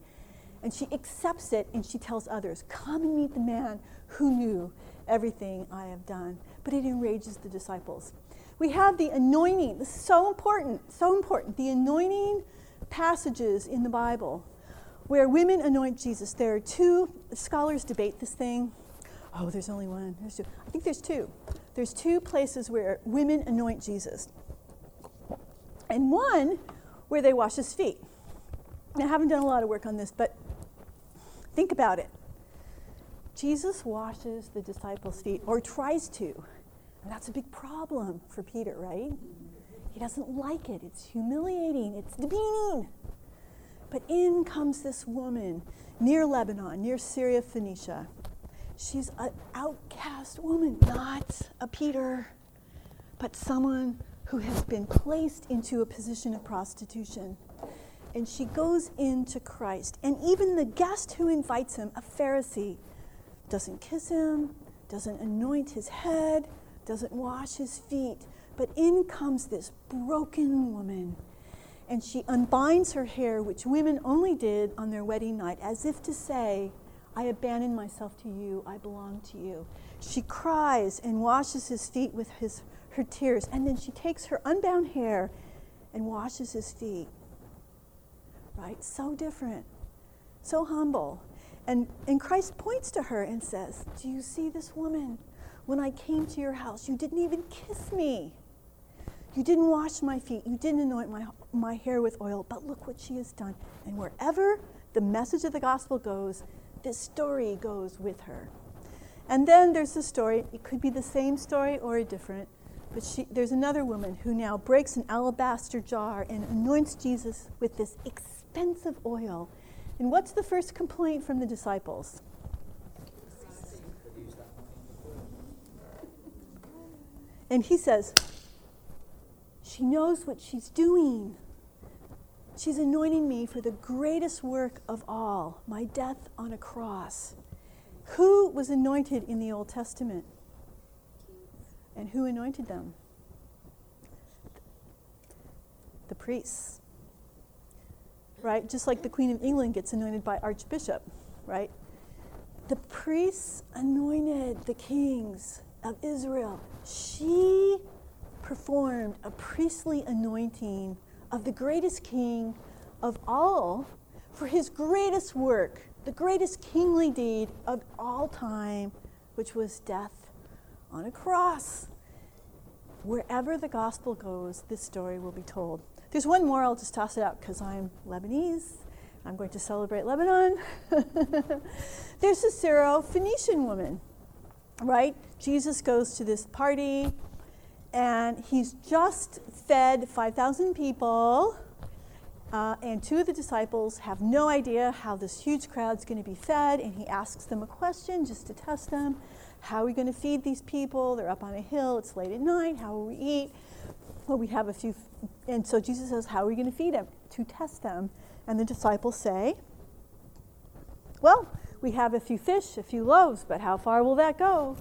and she accepts it and she tells others, Come and meet the man who knew everything I have done. But it enrages the disciples. We have the anointing. This is so important, so important. The anointing passages in the Bible where women anoint Jesus. There are two, scholars debate this thing. Oh, there's only one. There's two. I think there's two. There's two places where women anoint Jesus. And one where they wash his feet. Now, I haven't done a lot of work on this, but Think about it. Jesus washes the disciples' feet, or tries to. And that's a big problem for Peter, right? He doesn't like it. It's humiliating, it's demeaning. But in comes this woman near Lebanon, near Syria, Phoenicia. She's an outcast woman, not a Peter, but someone who has been placed into a position of prostitution and she goes into Christ. And even the guest who invites him, a Pharisee, doesn't kiss him, doesn't anoint his head, doesn't wash his feet. But in comes this broken woman, and she unbinds her hair, which women only did on their wedding night, as if to say, I abandon myself to you, I belong to you. She cries and washes his feet with his, her tears, and then she takes her unbound hair and washes his feet. Right? So different, so humble. And, and Christ points to her and says, Do you see this woman? When I came to your house, you didn't even kiss me. You didn't wash my feet. You didn't anoint my, my hair with oil. But look what she has done. And wherever the message of the gospel goes, this story goes with her. And then there's the story. It could be the same story or a different. But she, there's another woman who now breaks an alabaster jar and anoints Jesus with this expensive oil. And what's the first complaint from the disciples? And he says, She knows what she's doing. She's anointing me for the greatest work of all, my death on a cross. Who was anointed in the Old Testament? And who anointed them? The priests. Right? Just like the Queen of England gets anointed by Archbishop, right? The priests anointed the kings of Israel. She performed a priestly anointing of the greatest king of all for his greatest work, the greatest kingly deed of all time, which was death on a cross. Wherever the gospel goes, this story will be told. There's one more, I'll just toss it out because I'm Lebanese. I'm going to celebrate Lebanon. There's a Syro Phoenician woman, right? Jesus goes to this party and he's just fed 5,000 people. Uh, and two of the disciples have no idea how this huge crowd's going to be fed, and he asks them a question just to test them. How are we going to feed these people? They're up on a hill, it's late at night, how will we eat? Well, we have a few, and so Jesus says, How are we going to feed them? To test them. And the disciples say, Well, we have a few fish, a few loaves, but how far will that go?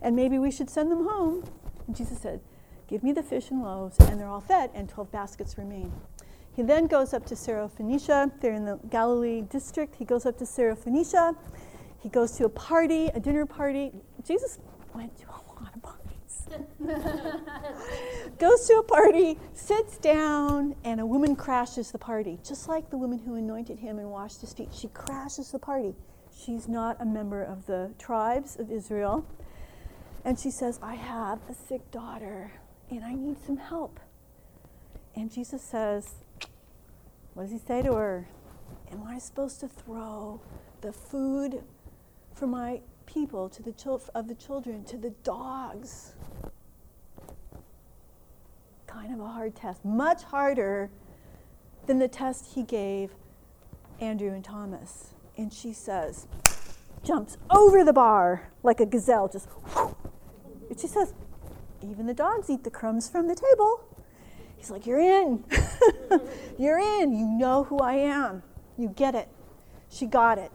And maybe we should send them home. And Jesus said, Give me the fish and loaves, and they're all fed, and 12 baskets remain. He then goes up to Syrophoenicia. They're in the Galilee district. He goes up to Syrophoenicia. He goes to a party, a dinner party. Jesus went to a lot of parties. goes to a party, sits down, and a woman crashes the party, just like the woman who anointed him and washed his feet. She crashes the party. She's not a member of the tribes of Israel. And she says, I have a sick daughter and I need some help. And Jesus says, What does he say to her? Am I supposed to throw the food for my people to the chil- of the children to the dogs? Kind of a hard test, much harder than the test he gave Andrew and Thomas. And she says, jumps over the bar like a gazelle, just. She says, even the dogs eat the crumbs from the table. He's like, You're in. You're in. You know who I am. You get it. She got it.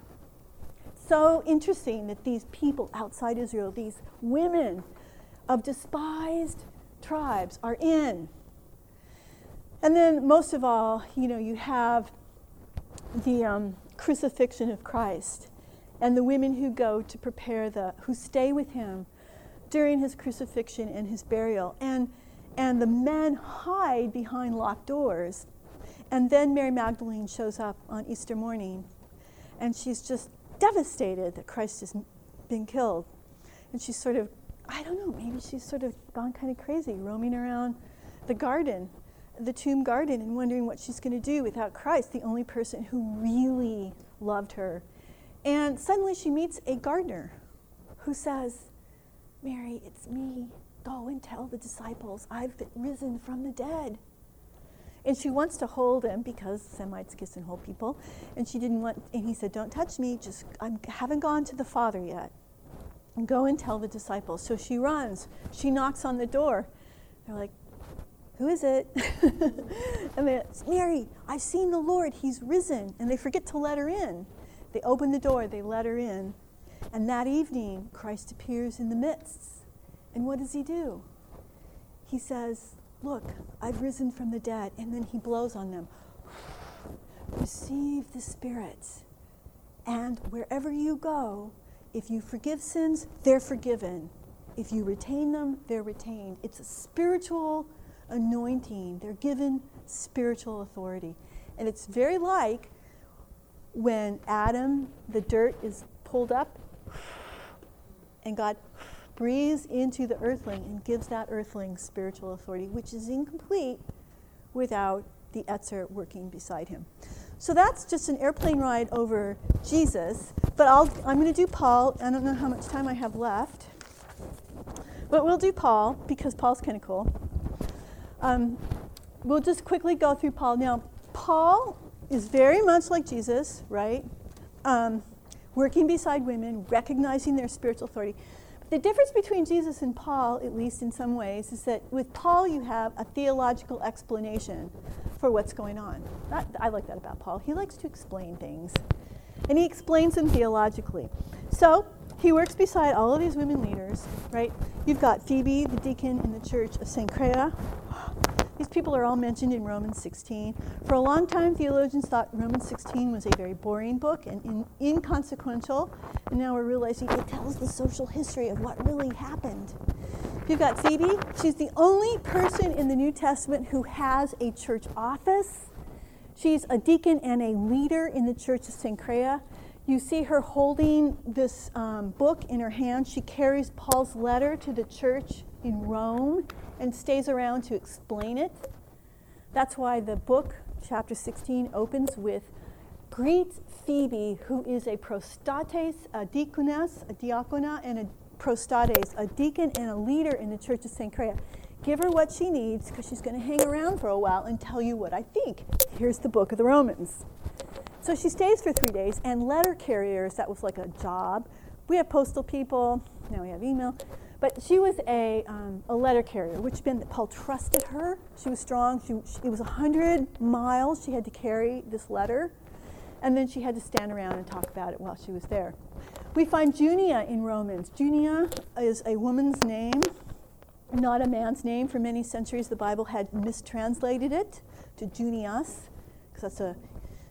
So interesting that these people outside Israel, these women of despised tribes, are in. And then, most of all, you know, you have the um, crucifixion of Christ and the women who go to prepare the, who stay with him during his crucifixion and his burial. And, and the men hide behind locked doors. And then Mary Magdalene shows up on Easter morning, and she's just devastated that Christ has been killed. And she's sort of, I don't know, maybe she's sort of gone kind of crazy, roaming around the garden, the tomb garden, and wondering what she's going to do without Christ, the only person who really loved her. And suddenly she meets a gardener who says, Mary, it's me. Go and tell the disciples I've been risen from the dead. And she wants to hold him because Semites kiss and hold people. And she didn't want, and he said, Don't touch me. Just, I haven't gone to the Father yet. And go and tell the disciples. So she runs. She knocks on the door. They're like, Who is it? and it's Mary, I've seen the Lord. He's risen. And they forget to let her in. They open the door, they let her in. And that evening, Christ appears in the midst. And what does he do? He says, Look, I've risen from the dead. And then he blows on them. Receive the Spirit. And wherever you go, if you forgive sins, they're forgiven. If you retain them, they're retained. It's a spiritual anointing. They're given spiritual authority. And it's very like when Adam, the dirt is pulled up, and God breathes into the earthling and gives that earthling spiritual authority, which is incomplete without the ezer working beside him. So that's just an airplane ride over Jesus. But I'll, I'm going to do Paul. I don't know how much time I have left. But we'll do Paul because Paul's kind of cool. Um, we'll just quickly go through Paul. Now, Paul is very much like Jesus, right? Um, working beside women, recognizing their spiritual authority. But The difference between Jesus and Paul, at least in some ways, is that with Paul you have a theological explanation for what's going on. That, I like that about Paul. He likes to explain things, and he explains them theologically. So he works beside all of these women leaders, right? You've got Phoebe, the deacon in the church of St. Cenchrea. These people are all mentioned in Romans 16. For a long time, theologians thought Romans 16 was a very boring book and in, inconsequential, and now we're realizing it tells the social history of what really happened. You've got Phoebe. She's the only person in the New Testament who has a church office. She's a deacon and a leader in the church of Cenchrea. You see her holding this um, book in her hand. She carries Paul's letter to the church in Rome and stays around to explain it. That's why the book, chapter 16, opens with Greet Phoebe, who is a prostatis, a deaconess, a diacona, and a prostatis, a deacon and a leader in the church of Cenchrea. Give her what she needs because she's going to hang around for a while and tell you what I think. Here's the book of the Romans. So she stays for three days, and letter carriers, that was like a job. We have postal people, now we have email. But she was a, um, a letter carrier, which meant that Paul trusted her. She was strong. She, she, it was 100 miles she had to carry this letter, and then she had to stand around and talk about it while she was there. We find Junia in Romans. Junia is a woman's name, not a man's name. For many centuries, the Bible had mistranslated it to Junias, because that's a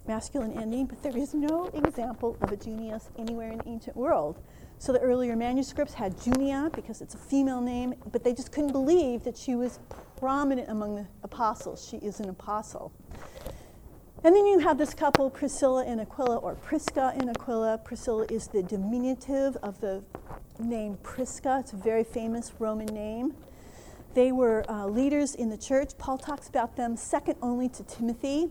masculine ending, but there is no example of a Junius anywhere in the ancient world. So the earlier manuscripts had Junia because it's a female name, but they just couldn't believe that she was prominent among the apostles. She is an apostle. And then you have this couple, Priscilla and Aquila, or Prisca and Aquila. Priscilla is the diminutive of the name Prisca. It's a very famous Roman name. They were uh, leaders in the church. Paul talks about them second only to Timothy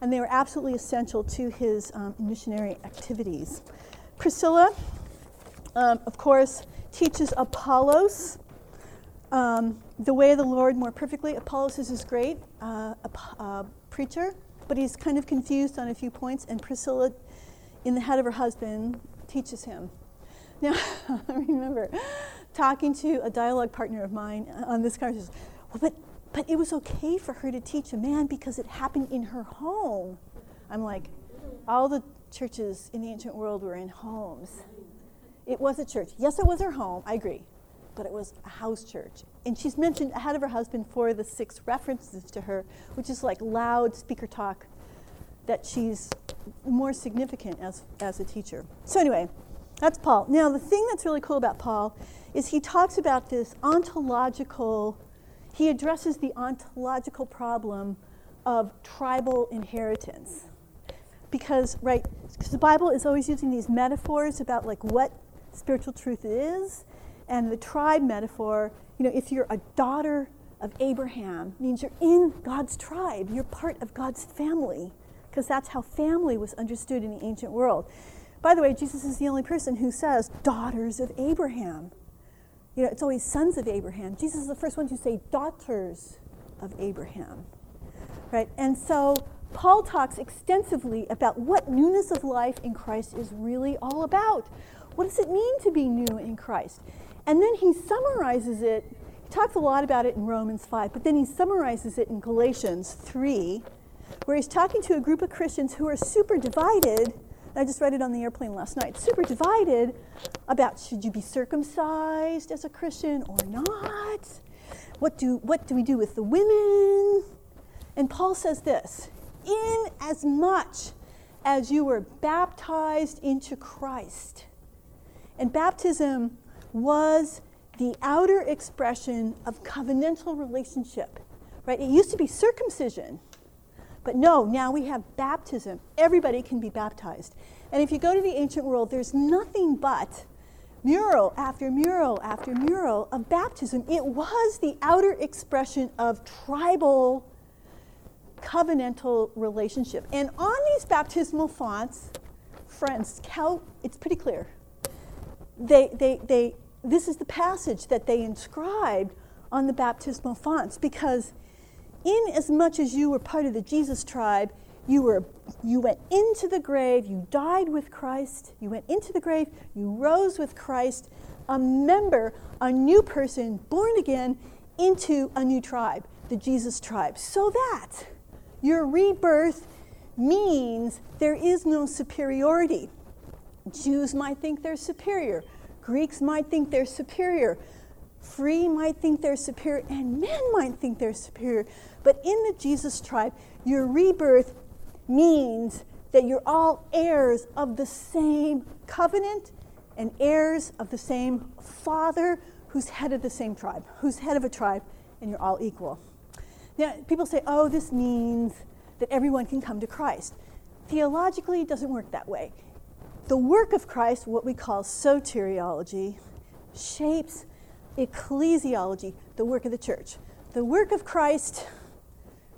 and they were absolutely essential to his um, missionary activities. Priscilla, um, of course, teaches Apollos um, the way of the Lord more perfectly. Apollos is this great uh, a, preacher, but he's kind of confused on a few points, and Priscilla, in the head of her husband, teaches him. Now, I remember talking to a dialogue partner of mine on this conversation. Well, but but it was okay for her to teach a man because it happened in her home. I'm like, all the churches in the ancient world were in homes. It was a church. Yes, it was her home, I agree, but it was a house church. And she's mentioned ahead of her husband for the six references to her, which is like loud speaker talk that she's more significant as, as a teacher. So, anyway, that's Paul. Now, the thing that's really cool about Paul is he talks about this ontological he addresses the ontological problem of tribal inheritance. Because, right, because the Bible is always using these metaphors about like what spiritual truth is, and the tribe metaphor, you know, if you're a daughter of Abraham, means you're in God's tribe, you're part of God's family, because that's how family was understood in the ancient world. By the way, Jesus is the only person who says daughters of Abraham. You know, it's always sons of Abraham. Jesus is the first one to say daughters of Abraham. Right? And so Paul talks extensively about what newness of life in Christ is really all about. What does it mean to be new in Christ? And then he summarizes it. He talks a lot about it in Romans 5, but then he summarizes it in Galatians 3, where he's talking to a group of Christians who are super divided I just read it on the airplane last night. Super divided about should you be circumcised as a Christian or not? What do, what do we do with the women? And Paul says this In as much as you were baptized into Christ, and baptism was the outer expression of covenantal relationship, right? It used to be circumcision. But no, now we have baptism. Everybody can be baptized. And if you go to the ancient world, there's nothing but mural after mural after mural of baptism. It was the outer expression of tribal covenantal relationship. And on these baptismal fonts, friends, count, it's pretty clear. They, they, they, this is the passage that they inscribed on the baptismal fonts because in as much as you were part of the Jesus tribe, you were you went into the grave, you died with Christ, you went into the grave, you rose with Christ, a member, a new person, born again into a new tribe, the Jesus tribe. So that your rebirth means there is no superiority. Jews might think they're superior. Greeks might think they're superior. Free might think they're superior, and men might think they're superior. But in the Jesus tribe, your rebirth means that you're all heirs of the same covenant and heirs of the same father who's head of the same tribe, who's head of a tribe, and you're all equal. Now, people say, oh, this means that everyone can come to Christ. Theologically, it doesn't work that way. The work of Christ, what we call soteriology, shapes ecclesiology, the work of the church. The work of Christ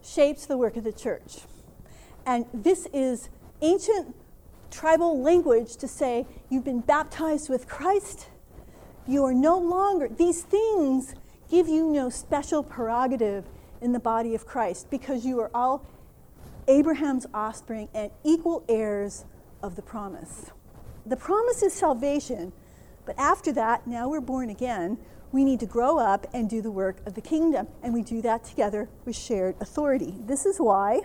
shapes the work of the church. And this is ancient tribal language to say you've been baptized with Christ. You are no longer, these things give you no special prerogative in the body of Christ because you are all Abraham's offspring and equal heirs of the promise. The promise is salvation, but after that, now we're born again, we need to grow up and do the work of the kingdom. And we do that together with shared authority. This is why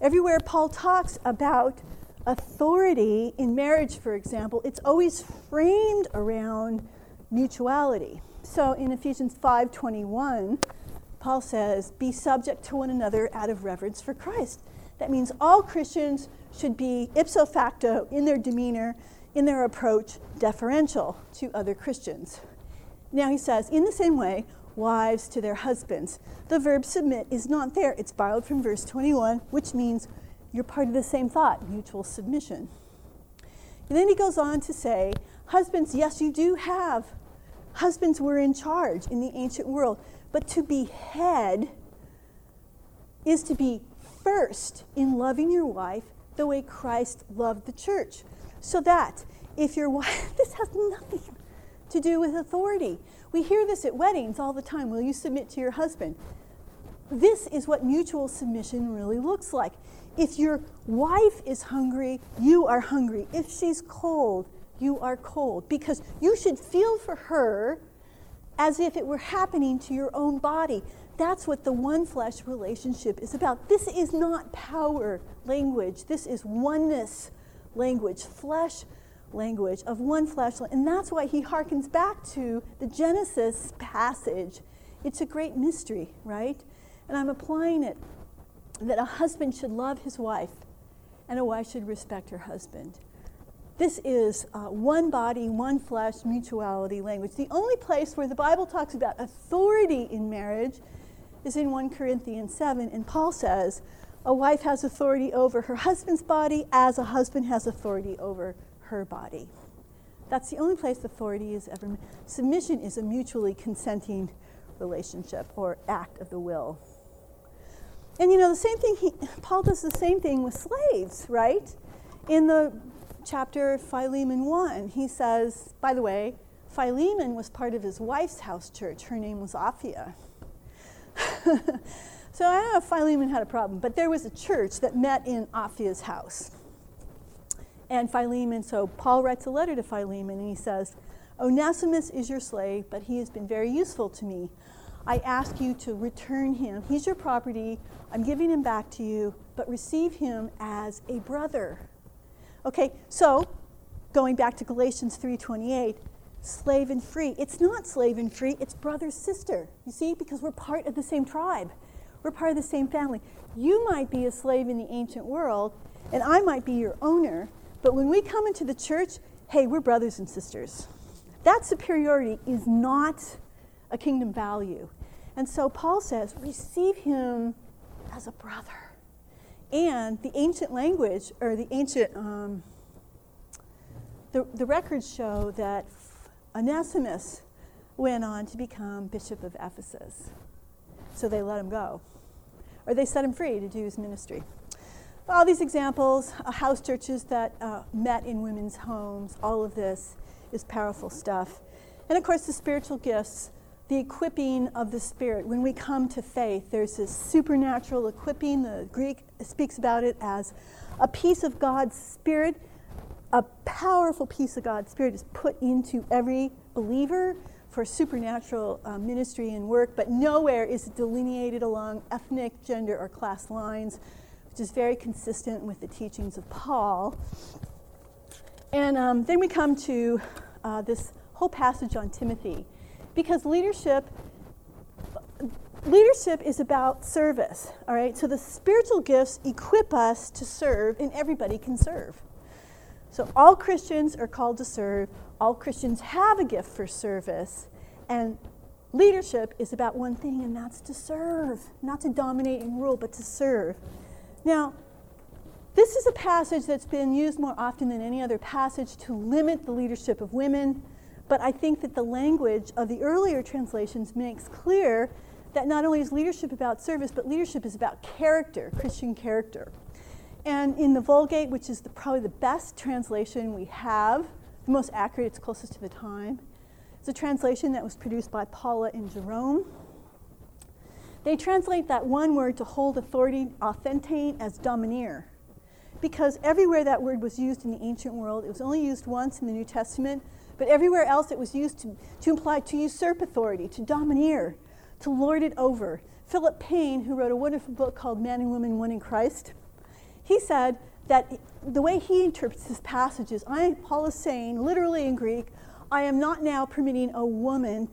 everywhere Paul talks about authority in marriage, for example, it's always framed around mutuality. So in Ephesians 5:21, Paul says, "Be subject to one another out of reverence for Christ." That means all Christians should be ipso facto in their demeanor, in their approach, deferential to other Christians. Now he says, in the same way, wives to their husbands. The verb submit is not there. It's borrowed from verse 21, which means you're part of the same thought, mutual submission. And then he goes on to say, husbands, yes, you do have. Husbands were in charge in the ancient world, but to be head is to be first in loving your wife the way Christ loved the church. So that if your wife, this has nothing to do with authority. We hear this at weddings all the time. Will you submit to your husband? This is what mutual submission really looks like. If your wife is hungry, you are hungry. If she's cold, you are cold. Because you should feel for her as if it were happening to your own body. That's what the one flesh relationship is about. This is not power language, this is oneness language. Flesh language of one flesh. And that's why he harkens back to the Genesis passage. It's a great mystery, right? And I'm applying it that a husband should love his wife and a wife should respect her husband. This is uh, one body, one flesh, mutuality language. The only place where the Bible talks about authority in marriage is in 1 Corinthians 7, and Paul says, A wife has authority over her husband's body as a husband has authority over her body. That's the only place authority is ever. Submission is a mutually consenting relationship or act of the will. And you know, the same thing, he, Paul does the same thing with slaves, right? In the chapter Philemon 1, he says, by the way, Philemon was part of his wife's house church. Her name was Apphia. so I don't know if Philemon had a problem, but there was a church that met in Apphia's house. And Philemon, so Paul writes a letter to Philemon and he says, Onesimus is your slave, but he has been very useful to me. I ask you to return him. He's your property. I'm giving him back to you, but receive him as a brother. Okay, so going back to Galatians 3:28, slave and free. It's not slave and free, it's brother sister. You see, because we're part of the same tribe. We're part of the same family. You might be a slave in the ancient world, and I might be your owner, but when we come into the church, hey, we're brothers and sisters. That superiority is not a kingdom value. And so Paul says, receive him as a brother. And the ancient language, or the ancient, um, the, the records show that Onesimus went on to become Bishop of Ephesus. So they let him go. Or they set him free to do his ministry. All these examples, uh, house churches that uh, met in women's homes, all of this is powerful stuff. And of course, the spiritual gifts, the equipping of the Spirit. When we come to faith, there's this supernatural equipping. The Greek speaks about it as a piece of God's Spirit, a powerful piece of God's Spirit is put into every believer for supernatural uh, ministry and work, but nowhere is it delineated along ethnic, gender, or class lines which is very consistent with the teachings of Paul. And um, then we come to uh, this whole passage on Timothy, because leadership leadership is about service. All right, so the spiritual gifts equip us to serve, and everybody can serve. So all Christians are called to serve. All Christians have a gift for service, and leadership is about one thing, and that's to serve, not to dominate and rule, but to serve. Now, this is a passage that's been used more often than any other passage to limit the leadership of women, but I think that the language of the earlier translations makes clear that not only is leadership about service, but leadership is about character, Christian character. And in the Vulgate, which is the, probably the best translation we have, the most accurate, it's closest to the time, it's a translation that was produced by Paula and Jerome. They translate that one word to hold authority, authentate, as domineer. Because everywhere that word was used in the ancient world, it was only used once in the New Testament, but everywhere else it was used to, to imply to usurp authority, to domineer, to lord it over. Philip Payne, who wrote a wonderful book called Man and Woman, One in Christ, he said that the way he interprets this passage is I, Paul is saying, literally in Greek, I am not now permitting a woman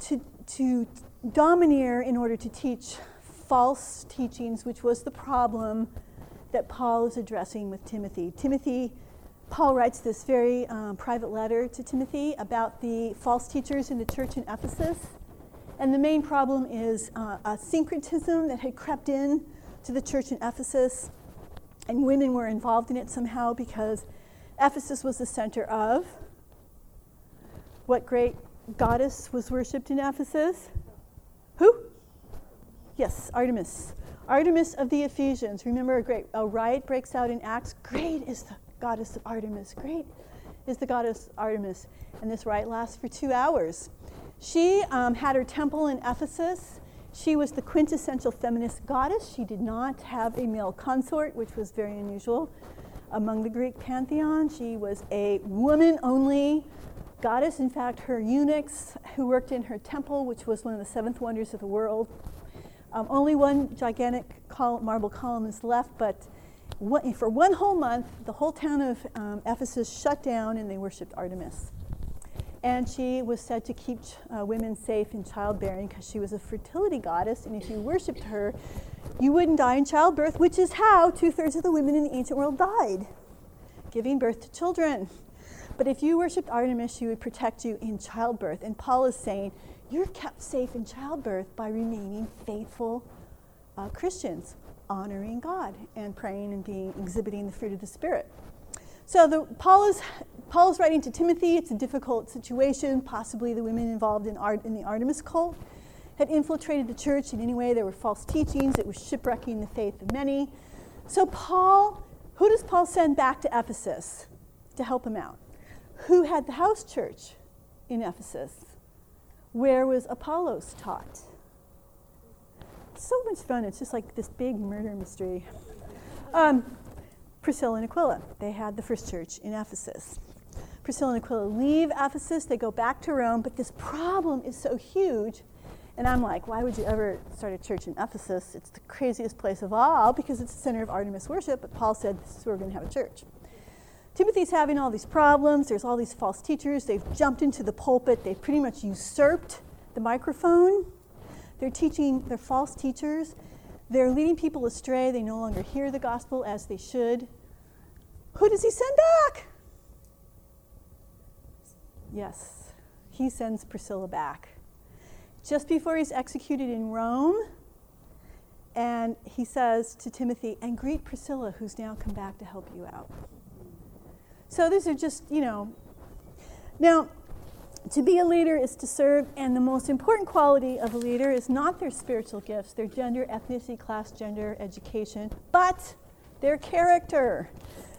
to, to domineer in order to teach false teachings, which was the problem that Paul is addressing with Timothy. Timothy, Paul writes this very um, private letter to Timothy about the false teachers in the church in Ephesus. And the main problem is uh, a syncretism that had crept in to the church in Ephesus, and women were involved in it somehow because Ephesus was the center of what great goddess was worshipped in Ephesus? Who? Yes, Artemis. Artemis of the Ephesians. Remember, a great a riot breaks out in Acts. Great is the goddess of Artemis. Great is the goddess Artemis. And this riot lasts for two hours. She um, had her temple in Ephesus. She was the quintessential feminist goddess. She did not have a male consort, which was very unusual among the Greek pantheon. She was a woman only goddess. In fact, her eunuchs who worked in her temple, which was one of the seventh wonders of the world, um, only one gigantic col- marble column is left, but for one whole month, the whole town of um, Ephesus shut down and they worshipped Artemis. And she was said to keep uh, women safe in childbearing because she was a fertility goddess, and if you worshipped her, you wouldn't die in childbirth, which is how two thirds of the women in the ancient world died, giving birth to children. But if you worshiped Artemis, she would protect you in childbirth. And Paul is saying, you're kept safe in childbirth by remaining faithful uh, Christians, honoring God and praying and being exhibiting the fruit of the Spirit. So the, Paul is Paul is writing to Timothy. It's a difficult situation. Possibly the women involved in, in the Artemis cult had infiltrated the church in any way. There were false teachings. It was shipwrecking the faith of many. So Paul, who does Paul send back to Ephesus to help him out? who had the house church in Ephesus? Where was Apollos taught? So much fun. It's just like this big murder mystery. Um, Priscilla and Aquila, they had the first church in Ephesus. Priscilla and Aquila leave Ephesus, they go back to Rome, but this problem is so huge. And I'm like, why would you ever start a church in Ephesus? It's the craziest place of all because it's the center of Artemis worship. But Paul said, this is where we're going to have a church. Timothy's having all these problems. There's all these false teachers. They've jumped into the pulpit. They've pretty much usurped the microphone. They're teaching, they're false teachers. They're leading people astray. They no longer hear the gospel as they should. Who does he send back? Yes, he sends Priscilla back. Just before he's executed in Rome, and he says to Timothy, and greet Priscilla, who's now come back to help you out. So these are just, you know. Now, to be a leader is to serve, and the most important quality of a leader is not their spiritual gifts, their gender, ethnicity, class, gender, education, but their character,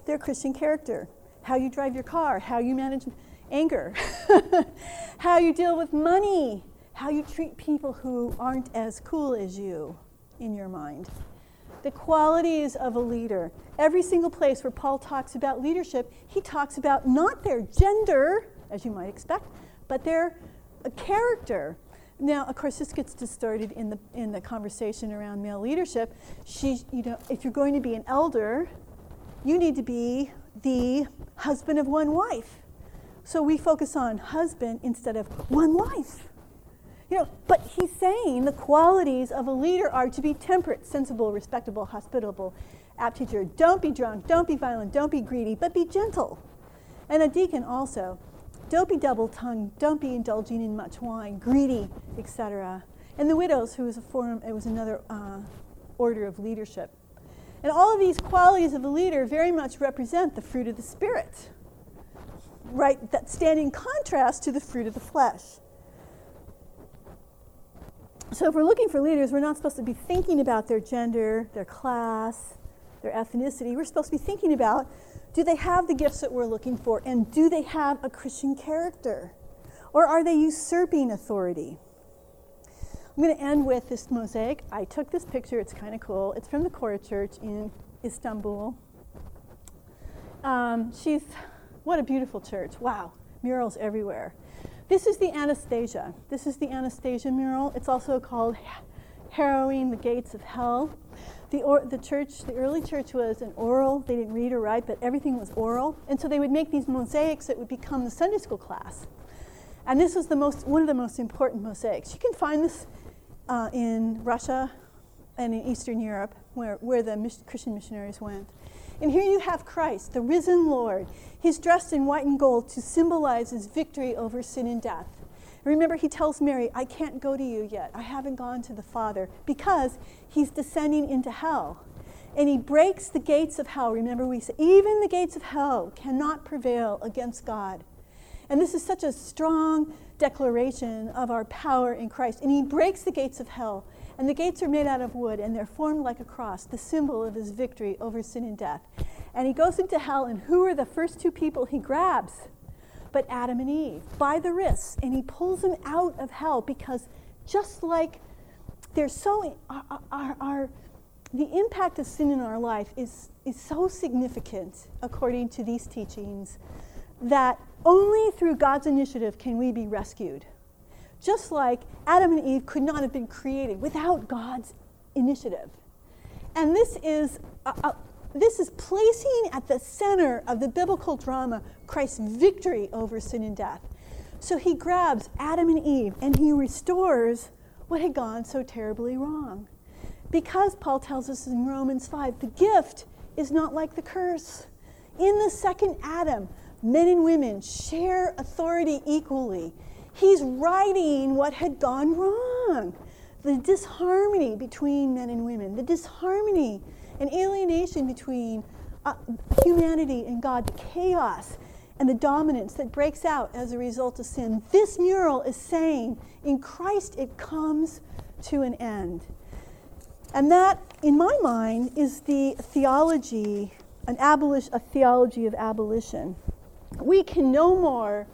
their Christian character. How you drive your car, how you manage anger, how you deal with money, how you treat people who aren't as cool as you in your mind. The qualities of a leader. Every single place where Paul talks about leadership, he talks about not their gender, as you might expect, but their character. Now, of course, this gets distorted in the in the conversation around male leadership. She, you know, if you're going to be an elder, you need to be the husband of one wife. So we focus on husband instead of one wife. You know, but he's saying the qualities of a leader are to be temperate, sensible, respectable, hospitable, apt teacher. Don't be drunk, don't be violent, don't be greedy, but be gentle. And a deacon also. Don't be double tongued, don't be indulging in much wine, greedy, etc. And the widows, who was a form, it was another uh, order of leadership. And all of these qualities of a leader very much represent the fruit of the Spirit, right? That stand in contrast to the fruit of the flesh. So if we're looking for leaders, we're not supposed to be thinking about their gender, their class, their ethnicity. We're supposed to be thinking about do they have the gifts that we're looking for and do they have a Christian character? Or are they usurping authority? I'm going to end with this mosaic. I took this picture, it's kind of cool. It's from the Chora Church in Istanbul. Um, she's, what a beautiful church. Wow, murals everywhere. This is the Anastasis. This is the Anastasis mural. It's also called Harrowing the Gates of Hell. The, or, the church, the early church was an oral, they didn't read or write, but everything was oral. And so they would make these mosaics that would become the Sunday school class. And this was the most, one of the most important mosaics. You can find this uh, in Russia and in Eastern Europe, where, where the mis- Christian missionaries went. And here you have Christ, the risen Lord. He's dressed in white and gold to symbolize his victory over sin and death. Remember, he tells Mary, I can't go to you yet. I haven't gone to the Father because he's descending into hell. And he breaks the gates of hell. Remember, we say, even the gates of hell cannot prevail against God. And this is such a strong declaration of our power in Christ. And he breaks the gates of hell and the gates are made out of wood, and they're formed like a cross, the symbol of his victory over sin and death. And he goes into hell, and who are the first two people he grabs? But Adam and Eve, by the wrists, and he pulls them out of hell because just like they're so, our, our, our the impact of sin in our life is, is so significant, according to these teachings, that only through God's initiative can we be rescued just like Adam and Eve could not have been created without God's initiative. And this is, uh, uh, this is placing at the center of the biblical drama Christ's victory over sin and death. So he grabs Adam and Eve and he restores what had gone so terribly wrong. Because Paul tells us in Romans 5, the gift is not like the curse. In the second Adam, men and women share authority equally He's righting what had gone wrong the disharmony between men and women, the disharmony and alienation between uh, humanity and God, chaos and the dominance that breaks out as a result of sin. This mural is saying in Christ it comes to an end. And that, in my mind, is the theology, an abolish, a theology of abolition. We can no more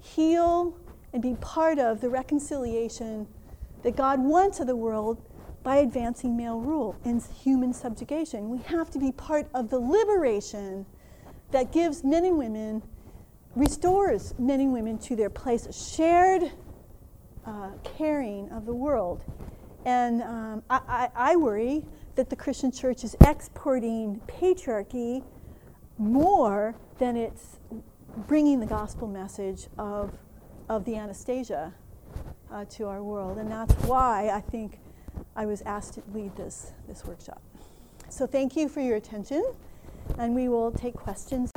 heal and be part of the reconciliation that God wants of the world by advancing male rule and human subjugation. We have to be part of the liberation that gives men and women, restores men and women to their place, shared uh, caring of the world. And um, I, I, I worry that the Christian church is exporting patriarchy more than it's bringing the gospel message of, of the Anastasis uh, to our world. And that's why I think I was asked to lead this, this workshop. So thank you for your attention, and we will take questions